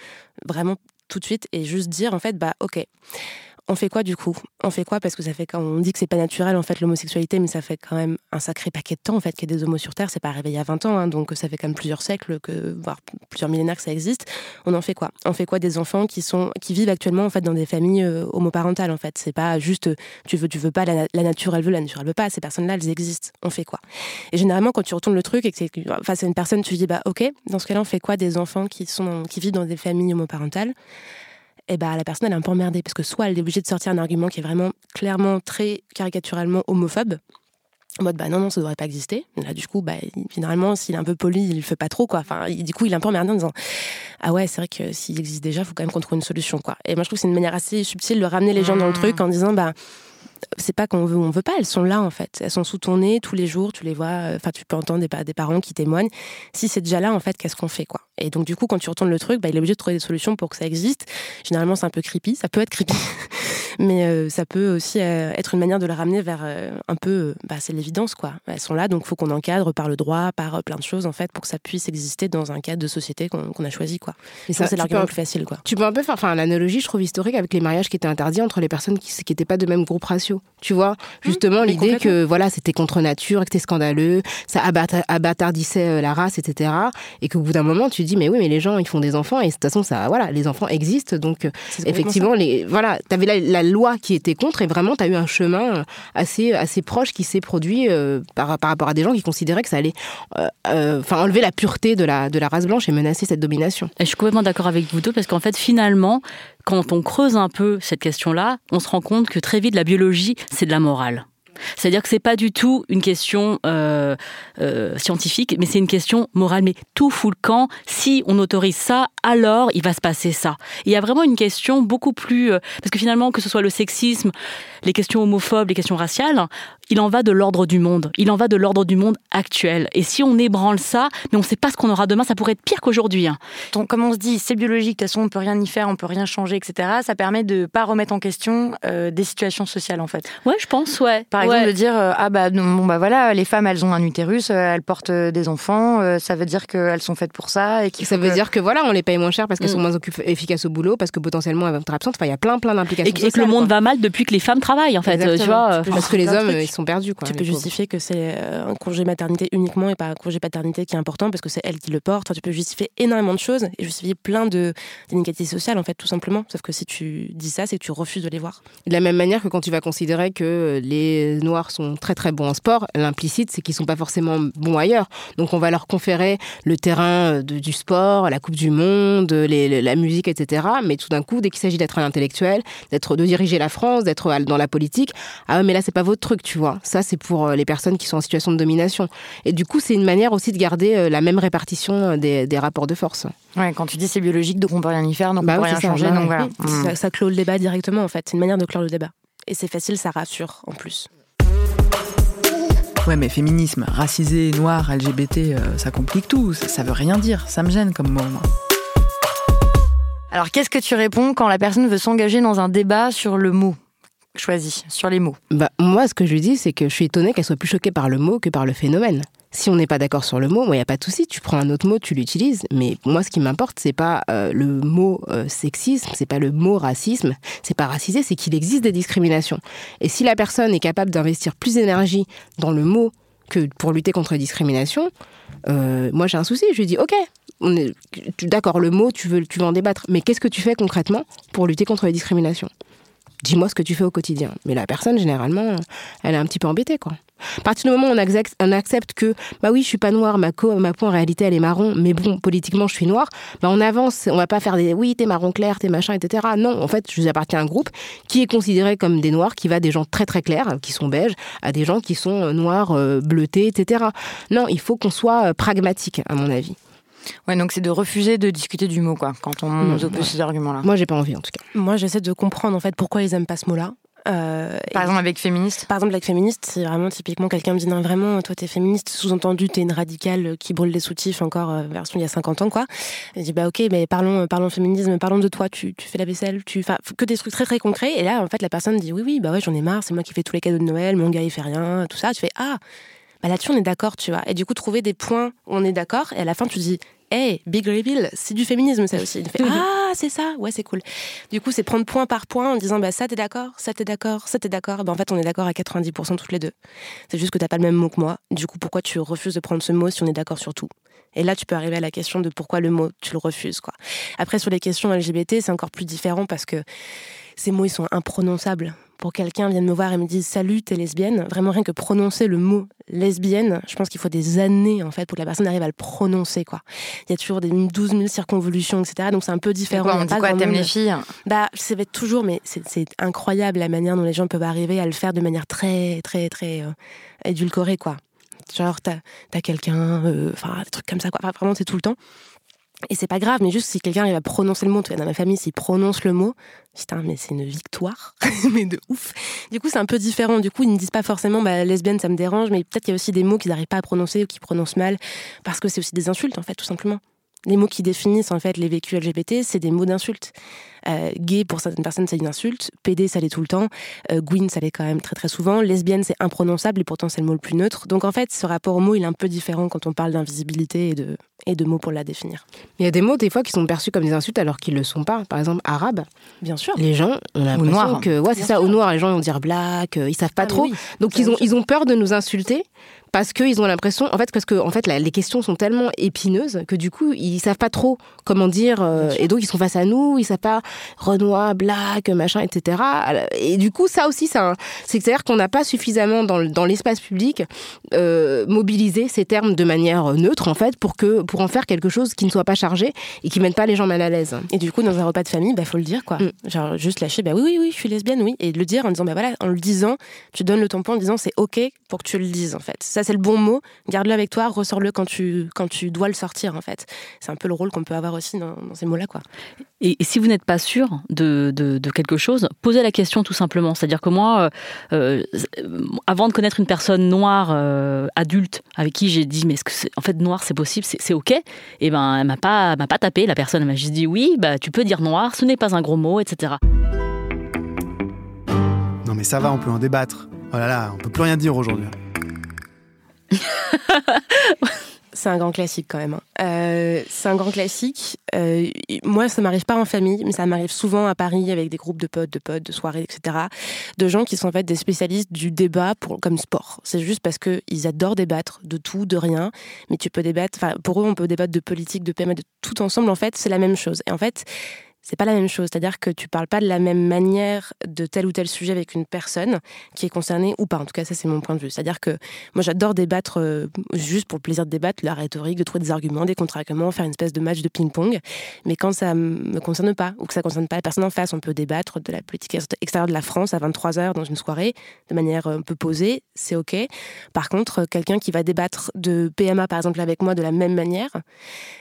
vraiment tout de suite, et juste dire, en fait, bah, ok on fait quoi du coup? On fait quoi? Parce que ça fait quand on dit que c'est pas naturel en fait l'homosexualité, mais ça fait quand même un sacré paquet de temps en fait qu'il y ait des homos sur Terre. C'est pas arrivé il y a 20 ans, hein, donc ça fait quand même plusieurs siècles, que, voire plusieurs millénaires que ça existe. On en fait quoi? On fait quoi des enfants qui vivent actuellement en fait dans des familles euh, homoparentales en fait? C'est pas juste euh, tu veux tu veux pas la, nature elle veut la nature elle veut pas. Ces personnes-là elles existent. On fait quoi? Et généralement quand tu retournes le truc et que c'est face à une personne tu dis bah ok dans ce cas-là on fait quoi des enfants qui vivent dans des familles homoparentales? Et eh bah, la personne elle est un peu emmerdée parce que soit elle est obligée de sortir un argument qui est vraiment clairement très caricaturalement homophobe en mode bah non non ça devrait pas exister. Là du coup bah finalement s'il est un peu poli il le fait pas trop quoi. Enfin du coup il est un peu emmerdé en disant ah ouais c'est vrai que s'il existe déjà faut quand même qu'on trouve une solution quoi et moi je trouve que c'est une manière assez subtile de ramener les gens dans le mmh. truc en disant bah c'est pas qu'on veut ou on veut pas, elles sont là en fait. Elles sont sous ton nez tous les jours, tu les vois, euh, enfin tu peux entendre des, des parents qui témoignent. Si c'est déjà là en fait, qu'est-ce qu'on fait quoi? Et donc du coup quand tu retournes le truc, bah, il est obligé de trouver des solutions pour que ça existe. Généralement c'est un peu creepy, ça peut être creepy. <laughs> mais euh, ça peut aussi euh, être une manière de la ramener vers un peu, bah, c'est l'évidence quoi. Elles sont là, donc il faut qu'on encadre par le droit, par plein de choses en fait, pour que ça puisse exister dans un cadre de société qu'on a choisi quoi. Et ça, c'est l'argument plus facile quoi. Tu peux un peu faire, enfin l'analogie je trouve historique avec les mariages qui étaient interdits entre les personnes qui n'étaient pas de même groupe Tu vois, justement, l'idée que voilà, c'était contre nature, que c'était scandaleux, ça abattardissait euh, la race, etc. Et qu'au bout d'un moment, tu dis, mais oui, mais les gens, ils font des enfants, et de toute façon, ça, voilà, les enfants existent. Donc, euh, effectivement, les, voilà, tu avais la, loi qui était contre, et vraiment, tu as eu un chemin euh, assez, assez proche qui s'est produit par, par rapport à des gens qui considéraient que ça allait enfin enlever la pureté de la, de la race blanche et menacer cette domination. Et je suis complètement d'accord avec vous deux, parce qu'en fait, finalement, quand on creuse un peu cette question-là, on se rend compte que très vite la biologie, c'est de la morale. C'est-à-dire que c'est pas du tout une question euh, euh, scientifique, mais c'est une question morale. Mais tout fout le camp. Si on autorise ça, alors il va se passer ça. Il y a vraiment une question beaucoup plus euh, parce que finalement, que ce soit le sexisme, les questions homophobes, les questions raciales, il en va de l'ordre du monde. Il en va de l'ordre du monde actuel. Et si on ébranle ça, mais on ne sait pas ce qu'on aura demain, ça pourrait être pire qu'aujourd'hui. Hein. Donc, comme on se dit, c'est biologique, de toute façon, on peut rien y faire, on peut rien changer, etc. Ça permet de pas remettre en question euh, des situations sociales, en fait. Ouais, je pense, ouais. Par exemple, de dire, euh, ah bah, bon, bah voilà, les femmes, elles ont un utérus, euh, elles portent des enfants, ça veut dire qu'elles sont faites pour ça. Et ça veut dire que voilà, on les paye moins cher parce qu'elles mm. sont moins efficaces au boulot, parce que potentiellement elles vont être absentes. Enfin, il y a plein, plein d'implications. Et, que le monde va mal depuis que les femmes travaillent, en fait. Tu vois, parce que les hommes, ils sont perdus. Quoi, tu peux justifier que c'est euh, un congé maternité uniquement et pas un congé paternité qui est important parce que c'est elle qui le porte. tu peux justifier énormément de choses et justifier plein d'inégalités sociales, en fait, tout simplement. Sauf que si tu dis ça, c'est que tu refuses de les voir. De la même manière que quand tu vas considérer que les Noirs sont très très bons en sport, l'implicite, c'est qu'ils sont pas forcément bons ailleurs. Donc on va leur conférer le terrain euh, du sport, la Coupe du Monde, la musique, etc. Mais tout d'un coup, dès qu'il s'agit d'être un intellectuel, d'être de diriger la France, d'être dans la politique, ah mais là c'est pas votre truc, tu vois. Vois. Ça, c'est pour euh, les personnes qui sont en situation de domination. Et du coup, c'est une manière aussi de garder euh, la même répartition des, rapports de force. Ouais, quand tu dis c'est biologique, donc on peut rien y faire, donc on bah peut rien changer. donc voilà. ça, ça clôt le débat directement, en fait. C'est une manière de clore le débat. Et c'est facile, ça rassure en plus. Ouais, mais féminisme, racisé, noir, LGBT, ça complique tout. Ça, ça, veut rien dire. Ça me gêne comme mot, moi. Alors, qu'est-ce que tu réponds quand la personne veut s'engager dans un débat sur le mot? Choisi, sur les mots bah, Moi, ce que je lui dis, c'est que je suis étonnée qu'elle soit plus choquée par le mot que par le phénomène. Si on n'est pas d'accord sur le mot, il n'y a pas de souci. Tu prends un autre mot, tu l'utilises. Mais moi, ce qui m'importe, c'est pas euh, le mot euh, sexisme, c'est pas le mot racisme, c'est pas racisé, c'est qu'il existe des discriminations. Et si la personne est capable d'investir plus d'énergie dans le mot que pour lutter contre les discriminations, euh, moi j'ai un souci. Je lui dis, ok, d'accord, le mot, tu veux, tu veux en débattre, mais qu'est-ce que tu fais concrètement pour lutter contre les discriminations? Dis-moi ce que tu fais au quotidien. Mais la personne, généralement, elle est un petit peu embêtée, quoi. À partir du moment où on accepte, que, bah oui, je suis pas noire, ma, peau en réalité, elle est marron, mais bon, politiquement, je suis noire, bah on avance, on va pas faire des, oui, t'es marron clair, t'es machin, etc. Non, en fait, je appartiens à un groupe qui est considéré comme des noirs, qui va des gens très très clairs, qui sont beiges, à des gens qui sont euh, noirs, euh, bleutés, etc. Non, il faut qu'on soit euh, pragmatique, à mon avis. Ouais, donc c'est de refuser de discuter du mot, quoi, quand on nous oppose ces arguments-là. Moi, j'ai pas envie, en tout cas. Moi, j'essaie de comprendre, en fait, pourquoi ils aiment pas ce mot-là. Euh, par exemple avec féministe Par exemple avec féministe, c'est vraiment typiquement quelqu'un me dit non vraiment toi t'es féministe, sous-entendu t'es une radicale qui brûle des soutifs encore euh, version il y a 50 ans quoi. Et je dis bah ok mais parlons parlons féminisme, parlons de toi, tu, tu fais la vaisselle, tu enfin que des trucs très très concrets et là en fait la personne dit oui oui bah ouais j'en ai marre, c'est moi qui fais tous les cadeaux de Noël, mon gars il fait rien, tout ça, tu fais ah bah là-dessus on est d'accord tu vois et du coup trouver des points où on est d'accord et à la fin tu dis hey, big reveal, c'est du féminisme ça aussi. Fait, ah, c'est ça, ouais, c'est cool. Du coup, c'est prendre point par point en disant, bah, ça t'es d'accord, ça t'es d'accord, ça t'es d'accord. Bah, en fait, on est d'accord à 90% toutes les deux. C'est juste que t'as pas le même mot que moi. Du coup, pourquoi tu refuses de prendre ce mot si on est d'accord sur tout? Et là, tu peux arriver à la question de pourquoi le mot, tu le refuses. Quoi. Après, sur les questions LGBT, c'est encore plus différent parce que ces mots, ils sont imprononçables pour quelqu'un vienne me voir et me dise salut, t'es lesbienne, vraiment rien que prononcer le mot lesbienne, je pense qu'il faut des années en fait pour que la personne arrive à le prononcer quoi. Il y a toujours des 12 000 circonvolutions, etc. Donc c'est un peu différent. on dit quoi, t'aimes les filles? Bah, ça va être toujours, mais c'est incroyable la manière dont les gens peuvent arriver à le faire de manière très, très, très euh, édulcorée quoi. Genre, t'as as, quelqu'un, euh, enfin, des trucs comme ça, quoi. vraiment, c'est tout le temps. Et c'est pas grave, mais juste si quelqu'un arrive à prononcer le mot, dans ma famille, s'il prononce le mot, putain, mais c'est une victoire, <laughs> mais de ouf. Du coup, c'est un peu différent. Du coup, ils ne disent pas forcément, bah, lesbienne, ça me dérange, mais peut-être qu'il y a aussi des mots qu'ils n'arrivent pas à prononcer ou qu'ils prononcent mal, parce que c'est aussi des insultes, en fait, tout simplement. Les mots qui définissent, en fait, les vécus LGBT, c'est des mots d'insultes. Euh, gay, pour certaines personnes, c'est une insulte. PD, ça l'est tout le temps. Euh, Gwyn, ça l'est quand même très très souvent. Lesbienne, c'est imprononçable et pourtant c'est le mot le plus neutre. Donc en fait, ce rapport au mot, il est un peu différent quand on parle d'invisibilité et de, et de mots pour la définir. Il y a des mots, des fois, qui sont perçus comme des insultes alors qu'ils ne le sont pas. Par exemple, arabe. Bien sûr. Les gens, on a l'impression que. Ouais, c'est ça, au noir, les gens vont dire black, euh, ils savent pas ah, trop. Donc ils ont, ils ont peur de nous insulter parce qu'ils ont l'impression, en fait, parce que en fait, les questions sont tellement épineuses que du coup, ils savent pas trop comment dire, euh, et donc ils sont face à nous, ils savent pas Renoir, Black, machin, etc. Et du coup, ça aussi, c'est c'est-à-dire qu'on n'a pas suffisamment dans, dans l'espace public euh, mobilisé ces termes de manière neutre, en fait, pour que pour en faire quelque chose qui ne soit pas chargé et qui mette pas les gens mal à l'aise. Et du coup, dans un repas de famille, bah faut le dire, quoi. Mm. Genre juste lâcher, bah oui, oui, oui, je suis lesbienne, oui, et le dire en disant, bah voilà, en le disant, tu donnes le tampon en disant, c'est ok pour que tu le dises, en fait. Ça, c'est le bon mot. Garde-le avec toi, ressors-le quand tu quand tu dois le sortir, en fait. C'est un peu le rôle qu'on peut avoir aussi dans, ces mots-là, quoi. Et, si vous n'êtes pas sûr de, de, quelque chose, posez la question tout simplement. C'est-à-dire que moi, euh, euh, avant de connaître une personne noire euh, adulte avec qui j'ai dit mais est-ce que en fait noir c'est possible, c'est ok, et eh ben elle m'a pas m'a pas tapé la personne, elle m'a juste dit oui, bah tu peux dire noir, ce n'est pas un gros mot, etc. Non mais ça va, on peut en débattre. Oh là là, on peut plus rien dire aujourd'hui. <laughs> C'est un grand classique quand même. Hein. Euh, c'est un grand classique. Euh, moi, ça m'arrive pas en famille, mais ça m'arrive souvent à Paris avec des groupes de potes, de potes, de soirées, etc. De gens qui sont en fait des spécialistes du débat pour, comme sport. C'est juste parce qu'ils adorent débattre de tout, de rien. Mais tu peux débattre. Pour eux, on peut débattre de politique, de PMA, de tout ensemble. En fait, c'est la même chose. Et en fait, c'est pas la même chose. C'est-à-dire que tu parles pas de la même manière de tel ou tel sujet avec une personne qui est concernée ou pas. En tout cas, ça, c'est mon point de vue. C'est-à-dire que moi, j'adore débattre euh, juste pour le plaisir de débattre, la rhétorique, de trouver des arguments, des contre-arguments, faire une espèce de match de ping-pong. Mais quand ça me concerne pas ou que ça concerne pas la personne en face, on peut débattre de la politique extérieure de la France à 23h dans une soirée de manière un peu posée, c'est OK. Par contre, quelqu'un qui va débattre de PMA, par exemple, avec moi de la même manière,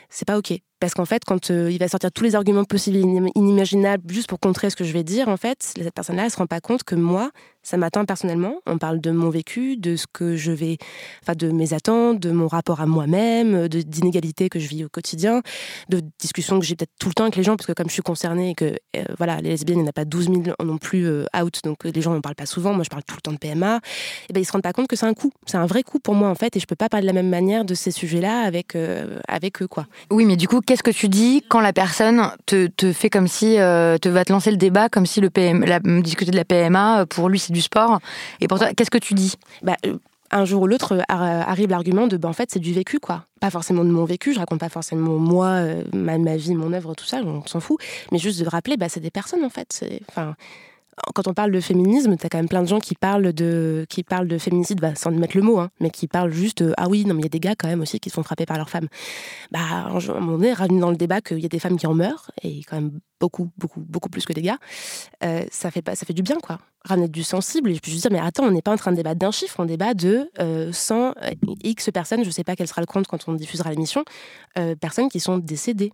c'est pas OK. Parce qu'en fait, quand euh, il va sortir tous les arguments possibles et inimaginables juste pour contrer ce que je vais dire, en fait, cette personne-là, elle se rend pas compte que moi, ça m'atteint personnellement. On parle de mon vécu, de ce que je vais, enfin, de mes attentes, de mon rapport à moi-même, d'inégalités que je vis au quotidien, de discussions que j'ai peut-être tout le temps avec les gens, parce que comme je suis concernée et que, euh, voilà, les lesbiennes, il n'y en a pas 12 000 non plus euh, out, donc les gens n'en parlent pas souvent. Moi, je parle tout le temps de PMA. Et eh ben, ils se rendent pas compte que c'est un coup. C'est un vrai coup pour moi, en fait, et je peux pas parler de la même manière de ces sujets-là avec, avec eux, quoi. Oui, mais du coup, qu'est-ce que tu dis quand la personne te, te fait comme si, euh, te va te lancer le débat, comme si le PM, la, discuter de la PMA, euh, pour lui c'est du sport, et pour toi, qu'est-ce que tu dis? Bah, euh, un jour ou l'autre arrive l'argument de bah, en fait c'est du vécu quoi. Pas forcément de mon vécu je raconte pas forcément moi ma, ma, vie mon œuvre tout ça on s'en fout. Mais juste de rappeler bah c'est des personnes en fait enfin quand on parle de féminisme, tu as quand même plein de gens qui parlent de, qui parlent de féminicide, bah, sans mettre le mot, hein, mais qui parlent juste ah oui, non, mais il y a des gars quand même aussi qui sont frappés par leurs femmes. Bah, à un moment donné, revenu dans le débat qu'il y a des femmes qui en meurent, et quand même beaucoup, beaucoup, beaucoup plus que des gars, euh, ça, fait pas, ça fait du bien, quoi. Ramener du sensible, et je peux juste dire, mais attends, on n'est pas en train de débattre d'un chiffre, on débat de 100 euh, euh, X personnes, je sais pas quel sera le compte quand on diffusera l'émission, personnes qui sont décédées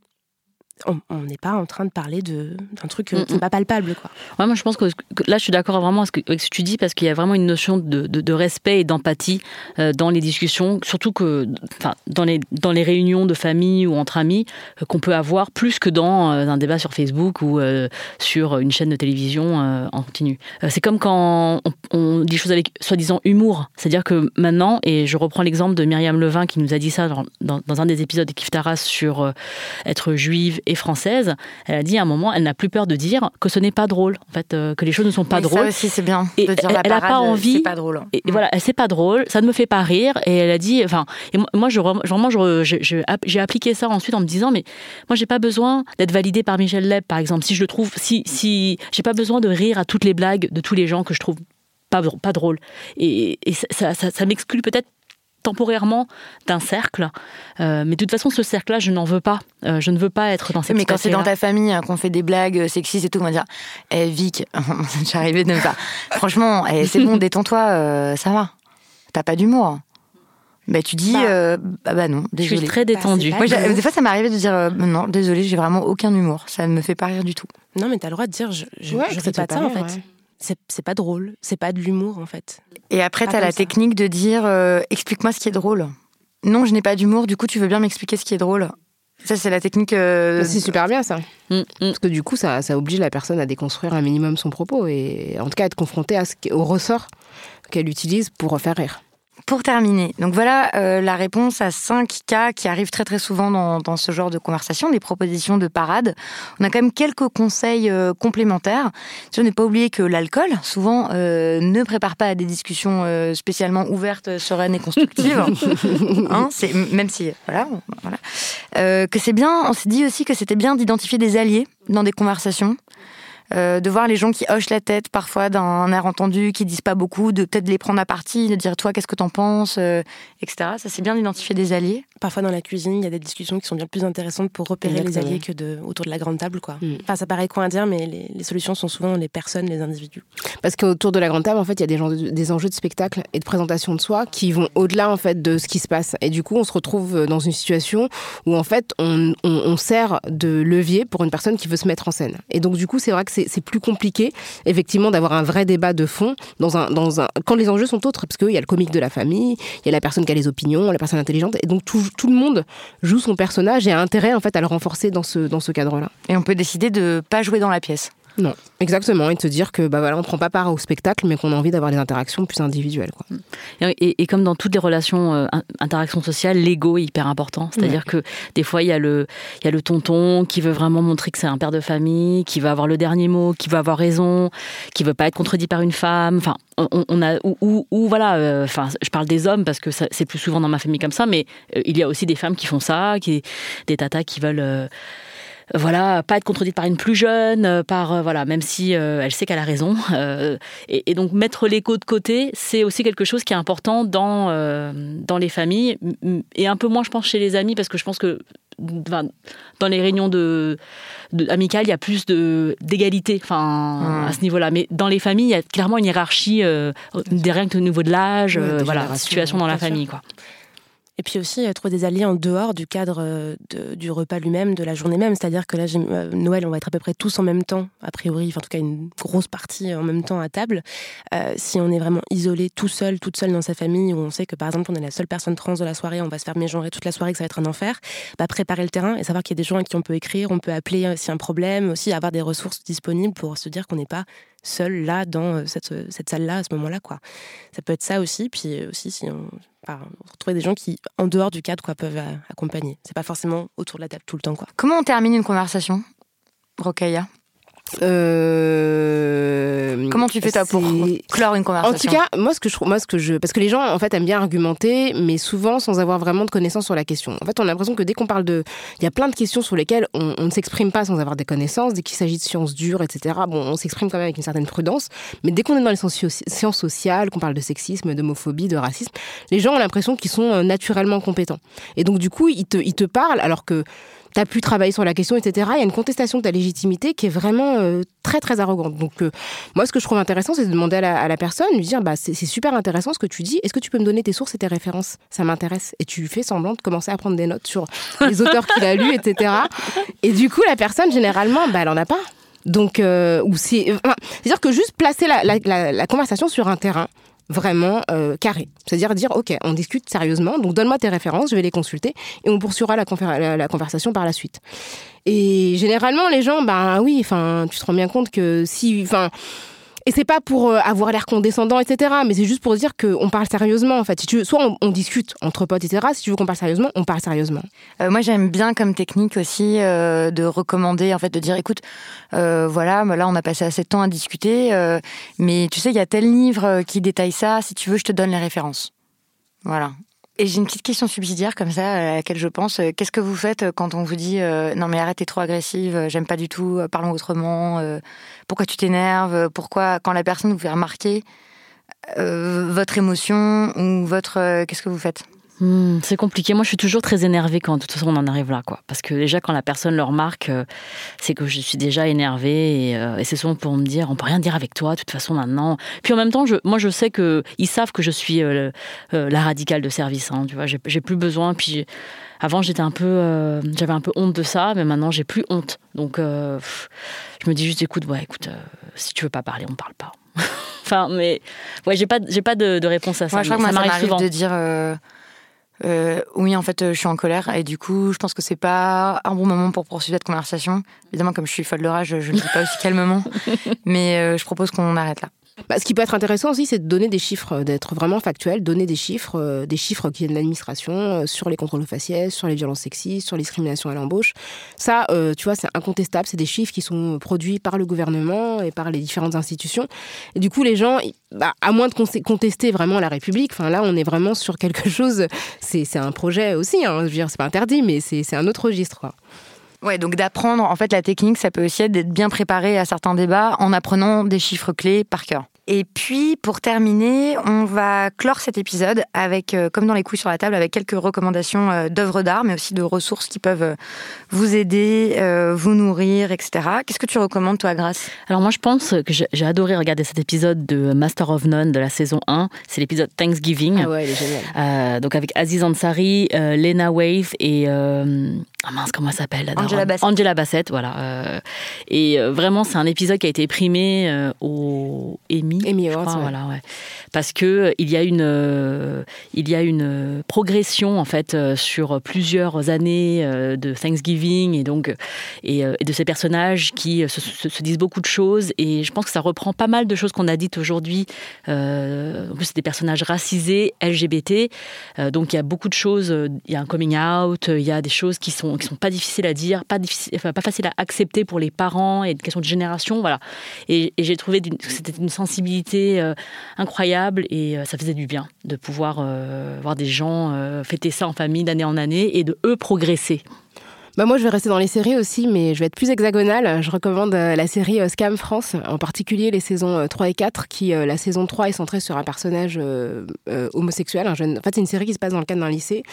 on n'est pas en train de parler d'un truc euh, qui n'est pas palpable. Quoi. Ouais, moi, je pense que, là, je suis d'accord vraiment avec ce, que, tu dis, parce qu'il y a vraiment une notion de, respect et d'empathie euh, dans les discussions, surtout que dans les, dans les réunions de famille ou entre amis, euh, qu'on peut avoir plus que dans un débat sur Facebook ou sur une chaîne de télévision en continu. C'est comme quand on, dit choses avec soi-disant humour. C'est-à-dire que maintenant, et je reprends l'exemple de Myriam Levin qui nous a dit ça dans, dans un des épisodes de Kif Taras sur être juive et française, elle a dit à un moment, elle n'a plus peur de dire que ce n'est pas drôle, en fait, euh, que les choses ne sont pas drôles. Ça aussi, c'est bien. Et dire elle n'a pas envie. C'est pas drôle. Et, voilà, c'est pas drôle, ça ne me fait pas rire. Et elle a dit, enfin, et moi, je, vraiment, j'ai appliqué ça ensuite en me disant, mais moi, j'ai pas besoin d'être validée par Michel Leb, par exemple. Si je le trouve, si, si, j'ai pas besoin de rire à toutes les blagues de tous les gens que je trouve pas, pas drôles. Et, ça, ça, ça m'exclut peut-être temporairement d'un cercle. Euh, mais de toute façon, ce cercle-là, je n'en veux pas. Euh, je ne veux pas être dans cette Mais quand c'est dans ta famille hein, qu'on fait des blagues sexistes et tout, on va dire Eh, Vic, <laughs> j'arrivais de ne pas. <laughs> Franchement, eh, c'est bon, <laughs> détends-toi, euh, ça va. T'as pas d'humour. Bah, tu dis, bah, bah, bah, non, désolé. Je suis très détendue. des fois, ça m'arrivait de dire, non, désolé, j'ai vraiment aucun humour. Ça ne me fait pas rire du tout. Non, mais t'as le droit de dire, je, je, je fais pas ça, en fait c'est pas drôle, c'est pas de l'humour en fait. Et après, tu as la technique de dire euh, explique-moi ce qui est drôle. Non, je n'ai pas d'humour, du coup, tu veux bien m'expliquer ce qui est drôle. Ça, c'est la technique. Euh, c'est super bien ça. Mm, mm. Parce que du coup, ça, ça, oblige la personne à déconstruire un minimum son propos et en tout cas à être confrontée à ce, au ressort qu'elle utilise pour faire rire. Pour terminer, donc voilà euh, la réponse à 5 cas qui arrivent très très souvent dans, ce genre de conversation, des propositions de parade. On a quand même quelques conseils euh, complémentaires. Je n'ai pas oublié que l'alcool, souvent, euh, ne prépare pas à des discussions spécialement ouvertes, sereines et constructives. <laughs> hein, c'est, même si, voilà, voilà. que c'est bien, on s'est dit aussi que c'était bien d'identifier des alliés dans des conversations. Euh, de voir les gens qui hochent la tête parfois d'un air entendu, qui disent pas beaucoup, de peut-être les prendre à partie, de dire toi qu'est-ce que t'en penses, euh, etc. Ça c'est bien d'identifier des alliés. Parfois dans la cuisine, il y a des discussions qui sont bien plus intéressantes pour repérer les alliés que de, autour de la grande table. Quoi. Mm. Enfin, ça paraît à dire, mais les, solutions sont souvent les personnes, les individus. Parce qu'autour de la grande table, en fait, il y a des, gens des enjeux de spectacle et de présentation de soi qui vont au-delà en fait de ce qui se passe. Et du coup, on se retrouve dans une situation où en fait, on, on sert de levier pour une personne qui veut se mettre en scène. Et donc du coup, c'est vrai que c'est plus compliqué effectivement, d'avoir un vrai débat de fond dans un, dans un, quand les enjeux sont autres, parce qu'il y a le comique de la famille, il y a la personne qui a les opinions, la personne intelligente, et donc tout, tout le monde joue son personnage et a intérêt en fait à le renforcer dans ce, dans ce cadre-là. Et on peut décider de pas jouer dans la pièce. Non, exactement, et de se dire que bah voilà, on prend pas part au spectacle, mais qu'on a envie d'avoir des interactions plus individuelles. Quoi. Et, comme dans toutes les relations, euh, interactions sociales, l'ego est hyper important. C'est-à-dire que des fois, il y, a le, il y a le tonton qui veut vraiment montrer que c'est un père de famille, qui va avoir le dernier mot, qui va avoir raison, qui veut pas être contredit par une femme. Enfin, on, a ou, voilà. Euh, enfin, je parle des hommes parce que c'est plus souvent dans ma famille comme ça, mais euh, il y a aussi des femmes qui font ça, qui des tatas qui veulent voilà, pas être contredite par une plus jeune, par voilà, même si elle sait qu'elle a raison. Et, et, donc mettre l'écho de côté, c'est aussi quelque chose qui est important dans dans les familles et un peu moins, je pense, chez les amis parce que je pense que dans les réunions de, amicales, il y a plus de d'égalité, enfin à ce niveau-là. Mais dans les familles, il y a clairement une hiérarchie euh, des règles au niveau de l'âge, euh, voilà, situation dans la famille, quoi. Et puis aussi trouver des alliés en dehors du cadre euh, du repas lui-même, de la journée même. C'est-à-dire que là, euh, Noël, on va être à peu près tous en même temps, a priori, enfin, en tout cas une grosse partie en même temps à table. Euh, si on est vraiment isolé, tout seul, toute seule dans sa famille, où on sait que par exemple on est la seule personne trans de la soirée, on va se faire mégenrer toute la soirée, que ça va être un enfer, bah, préparer le terrain et savoir qu'il y a des gens à qui on peut écrire, on peut appeler a un problème, aussi avoir des ressources disponibles pour se dire qu'on n'est pas seul là dans cette, cette salle-là à ce moment-là. quoi. Ça peut être ça aussi. Puis aussi, si on retrouver des gens qui, en dehors du cadre, quoi, peuvent euh, accompagner. C'est pas forcément autour de la table tout le temps. Quoi. Comment on termine une conversation, Rokaya? Euh... Comment tu fais toi pour clore une conversation En tout cas, moi ce que je moi ce que je parce que les gens en fait aiment bien argumenter, mais souvent sans avoir vraiment de connaissances sur la question. En fait, on a l'impression que dès qu'on parle de, il y a plein de questions sur lesquelles on, on ne s'exprime pas sans avoir des connaissances. Dès qu'il s'agit de sciences dures, etc. Bon, on s'exprime quand même avec une certaine prudence, mais dès qu'on est dans les sciences sociales, qu'on parle de sexisme, d'homophobie, de racisme, les gens ont l'impression qu'ils sont euh, naturellement compétents. Et donc du coup, ils te ils te parlent alors que t'as pu travailler sur la question, etc. Il y a une contestation de ta légitimité qui est vraiment euh, très très arrogante. Donc euh, moi, ce que je trouve intéressant, c'est de demander à la, personne, lui dire, bah c'est super intéressant ce que tu dis. Est-ce que tu peux me donner tes sources et tes références? Ça m'intéresse. Et tu fais semblant de commencer à prendre des notes sur les <laughs> auteurs qu'il a lus, etc. Et du coup, la personne généralement, bah elle en a pas. Donc, euh, ou c'est, c'est-à-dire que juste placer la, la conversation sur un terrain vraiment euh, carré. C'est-à-dire dire, OK, on discute sérieusement, donc donne-moi tes références, je vais les consulter, et on poursuivra la, conversation par la suite. Et généralement, les gens, ben oui, enfin, tu te rends bien compte que si, enfin, et c'est pas pour euh, avoir l'air condescendant, etc. Mais c'est juste pour dire qu'on parle sérieusement, en fait. Soit on, discute entre potes, etc. Si tu veux qu'on parle sérieusement, on parle sérieusement. Euh, moi, j'aime bien comme technique aussi euh, de recommander, en fait, de dire, écoute, voilà, bah là, on a passé assez de temps à discuter, mais tu sais, il y a tel livre qui détaille ça. Si tu veux, je te donne les références. Voilà. Et j'ai une petite question subsidiaire comme ça à laquelle je pense. Qu'est-ce que vous faites quand on vous dit non mais arrête t'es trop agressive, j'aime pas du tout, parlons autrement. pourquoi tu t'énerves Pourquoi quand la personne vous fait remarquer votre émotion ou votre qu'est-ce que vous faites? Hmm, c'est compliqué. Moi, je suis toujours très énervée quand de toute façon on en arrive là, quoi. Parce que déjà, quand la personne le remarque, euh, c'est que je suis déjà énervée euh, et, c'est souvent pour me dire, on peut rien dire avec toi, de toute façon maintenant. Puis en même temps, je, moi, je sais que ils savent que je suis euh, la radicale de service. Hein, tu vois, j'ai plus besoin. Puis avant, j'étais un peu, j'avais un peu honte de ça, mais maintenant, j'ai plus honte. Donc, je me dis juste, écoute, ouais, écoute, si tu veux pas parler, on parle pas. <laughs> enfin, mais ouais, j'ai pas, j'ai pas de, réponse à ça. Moi, je crois que ça m'arrive souvent de dire euh, oui, en fait, euh, je suis en colère et du coup, je pense que c'est pas un bon moment pour poursuivre cette conversation. Évidemment, comme je suis folle de rage, je ne dis pas aussi calmement, <laughs> mais euh, je propose qu'on arrête là. Bah, ce qui peut être intéressant aussi, c'est de donner des chiffres, euh, d'être vraiment factuel, donner des chiffres, euh, des chiffres qui viennent de l'administration euh, sur les contrôles faciès, sur les violences sexistes, sur les discriminations à l'embauche. Ça, tu vois, c'est incontestable. C'est des chiffres qui sont produits par le gouvernement et par les différentes institutions. Et du coup, les gens, bah, à moins de contester vraiment la République, là, on est vraiment sur quelque chose. C'est un projet aussi. Hein, je veux dire, c'est pas interdit, mais c'est un autre registre. Quoi. Ouais, donc d'apprendre, en fait, la technique, ça peut aussi être d'être bien préparé à certains débats en apprenant des chiffres clés par cœur. Et puis, pour terminer, on va clore cet épisode avec, euh, comme dans les couilles sur la table, avec quelques recommandations euh, d'œuvres d'art, mais aussi de ressources qui peuvent euh, vous aider, vous nourrir, etc. Qu'est-ce que tu recommandes, toi, Grace? Alors, moi, je pense que j'ai adoré regarder cet épisode de Master of None de la saison 1. C'est l'épisode Thanksgiving. Ah ouais, il est génial. donc, avec Aziz Ansari, Lena Wave et. Ah mince, comment elle s'appelle Angela Bassett. Angela Bassett, voilà. et vraiment, c'est un épisode qui a été primé au Emmy Emmy, voilà, ouais. Parce que euh, il y a une, euh, il y a une euh, progression en fait sur plusieurs années de Thanksgiving et donc et, de ces personnages qui se, disent beaucoup de choses et je pense que ça reprend pas mal de choses qu'on a dites aujourd'hui. en plus, c'est des personnages racisés, LGBT, donc il y a beaucoup de choses. Il y a un coming out, il y a des choses qui sont qui sont pas difficiles à dire, pas difficile, enfin, pas facile à accepter pour les parents et une question de génération, voilà. Et, j'ai trouvé que c'était une sensibilité euh, incroyable et euh, ça faisait du bien de pouvoir euh, voir des gens fêter ça en famille d'année en année et de eux progresser. Bah moi, je vais rester dans les séries aussi, mais je vais être plus hexagonale. Je recommande la série Scam France, en particulier les saisons 3 euh, et 4, qui, la saison 3 est centrée sur un personnage homosexuel. Un jeune... En fait, c'est une série qui se passe dans le cadre d'un lycée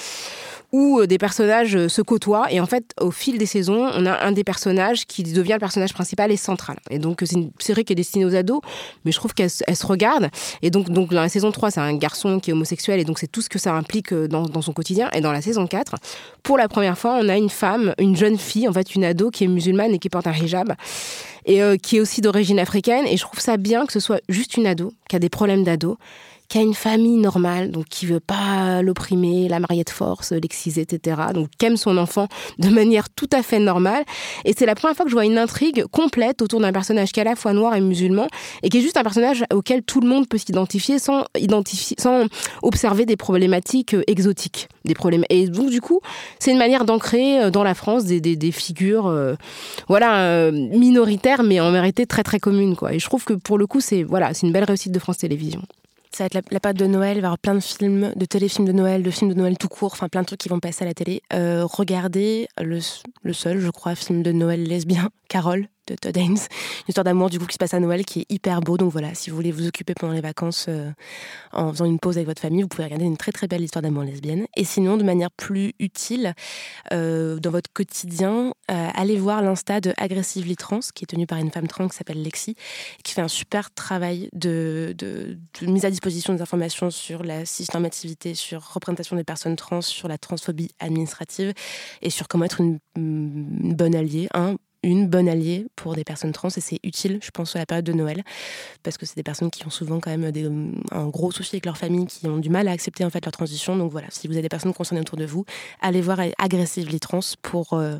où euh, des personnages euh, se côtoient. Et en fait, au fil des saisons, on a un des personnages qui devient le personnage principal et central. Et donc, c'est une série qui est destinée aux ados, mais je trouve qu'elle se regarde. Et donc, dans la saison 3, c'est un garçon qui est homosexuel, et donc c'est tout ce que ça implique euh, dans, dans, son quotidien. Et dans la saison 4, pour la première fois, on a une femme, une jeune fille, en fait, une ado qui est musulmane et qui porte un hijab et qui est aussi d'origine africaine. Et je trouve ça bien que ce soit juste une ado, qui a des problèmes d'ado, qui a une famille normale, donc qui veut pas l'opprimer, la marier de force, l'exciser, etc. Donc qui aime son enfant de manière tout à fait normale. Et c'est la première fois que je vois une intrigue complète autour d'un personnage qui est à la fois noir et musulman, et qui est juste un personnage auquel tout le monde peut s'identifier sans, identifier, sans observer des problématiques euh, exotiques. Des problèmes. Et donc du coup, c'est une manière d'ancrer euh, dans la France des, des, figures euh, voilà, minoritaires, mais en vérité très très communes. Quoi. Et je trouve que pour le coup, c'est voilà, une belle réussite de France Télévisions. Ça va être la, la, période de Noël, il va y avoir plein de films, de téléfilms de Noël, de films de Noël tout court, enfin plein de trucs qui vont passer à la télé. Euh, regardez le, le, seul, je crois, film de Noël lesbien, <laughs> Carole, Une histoire d'amour du coup qui se passe à Noël qui est hyper beau. Donc voilà, si vous voulez vous occuper pendant les vacances euh, en faisant une pause avec votre famille, vous pouvez regarder une très très belle histoire d'amour lesbienne. Et sinon, de manière plus utile, euh, dans votre quotidien, euh, allez voir l'insta de Aggressively Trans, qui est tenue par une femme trans qui s'appelle Lexi, qui fait un super travail de, mise à disposition des informations sur la cisnormativité, sur représentation des personnes trans, sur la transphobie administrative et sur comment être une, une bonne alliée. Hein, une bonne alliée pour des personnes trans et c'est utile, je pense, à la période de Noël parce que c'est des personnes qui ont souvent quand même des, un gros souci avec leur famille, qui ont du mal à accepter en fait leur transition. Donc voilà, si vous avez des personnes concernées autour de vous, allez voir Aggressively Trans pour euh,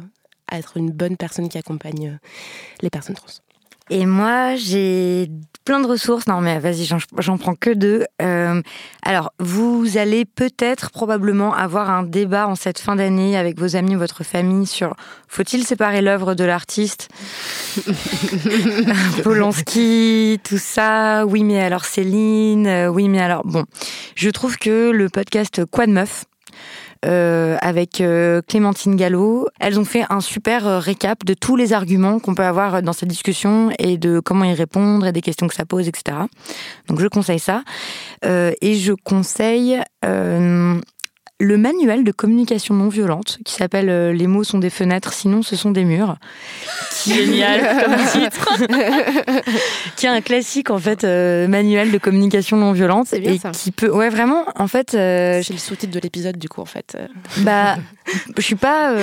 être une bonne personne qui accompagne euh, les personnes trans. Et moi, j'ai plein de ressources. Non, mais vas-y, j'en prends que deux. Euh, alors, vous allez peut-être, probablement, avoir un débat en cette fin d'année avec vos amis ou votre famille sur faut-il séparer l'œuvre de l'artiste? <laughs> Polanski, tout ça. Oui, mais alors Céline. Euh, oui, mais alors bon. Je trouve que le podcast Quoi de meuf euh, avec euh, Clémentine Gallo. Elles ont fait un super euh, récap de tous les arguments qu'on peut avoir dans cette discussion et de comment y répondre et des questions que ça pose, etc. Donc je conseille ça. Euh, et je conseille le manuel de communication non violente qui s'appelle euh, Les mots sont des fenêtres, sinon ce sont des murs. <laughs> Génial <laughs> comme titre. <laughs> qui est un classique en fait euh, manuel de communication non violente et ça. qui peut ouais vraiment en fait euh, c'est le sous-titre de l'épisode du coup en fait. Bah je suis pas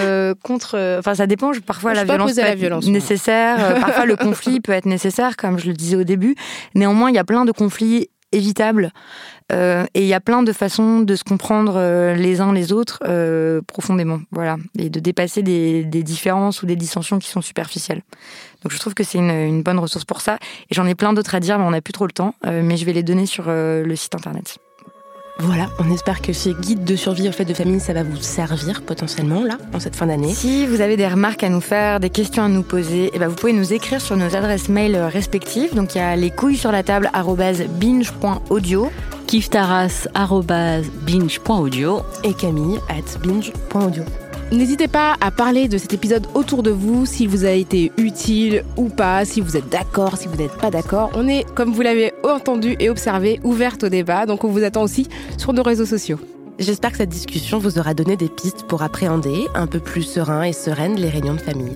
contre enfin ça dépend parfois la violence, la violence nécessaire parfois le conflit peut être nécessaire comme je le disais au début néanmoins il y a plein de conflits évitables euh, et il y a plein de façons de se comprendre euh, les uns les autres euh, profondément, voilà, et de dépasser des, des, différences ou des dissensions qui sont superficielles. Donc je trouve que c'est une, une, bonne ressource pour ça. Et j'en ai plein d'autres à dire, mais on n'a plus trop le temps. Euh, mais je vais les donner sur euh, le site internet. Voilà, on espère que ces guides de survie au fait de famille, ça va vous servir potentiellement là, en cette fin d'année. Si vous avez des remarques à nous faire, des questions à nous poser, et eh ben vous pouvez nous écrire sur nos adresses mail respectives. Donc il y a les couilles sur la table binge.audio, kiftaras binge.audio et Camille at binge.audio. N'hésitez pas à parler de cet épisode autour de vous, si vous a été utile ou pas, si vous êtes d'accord, si vous n'êtes pas d'accord. On est, comme vous l'avez entendu et observé, ouverte au débat, donc on vous attend aussi sur nos réseaux sociaux. J'espère que cette discussion vous aura donné des pistes pour appréhender un peu plus serein et sereine les réunions de famille.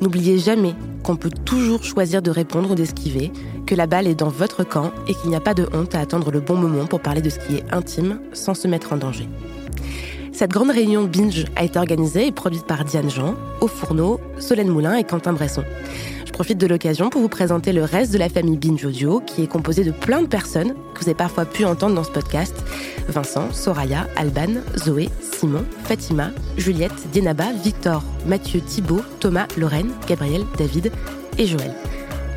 N'oubliez jamais qu'on peut toujours choisir de répondre ou d'esquiver, que la balle est dans votre camp et qu'il n'y a pas de honte à attendre le bon moment pour parler de ce qui est intime sans se mettre en danger. Cette grande réunion binge a été organisée et produite par Diane Jean, Au Fourneau, Solène Moulin et Quentin Bresson. Je profite de l'occasion pour vous présenter le reste de la famille Binge Audio, qui est composée de plein de personnes que vous avez parfois pu entendre dans ce podcast. Vincent, Soraya, Alban, Zoé, Simon, Fatima, Juliette, Dienaba, Victor, Mathieu, Thibault, Thomas, Lorraine, Gabriel, David et Joël.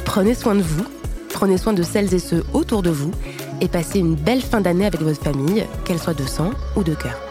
Prenez soin de vous, prenez soin de celles et ceux autour de vous et passez une belle fin d'année avec votre famille, qu'elle soit de sang ou de cœur.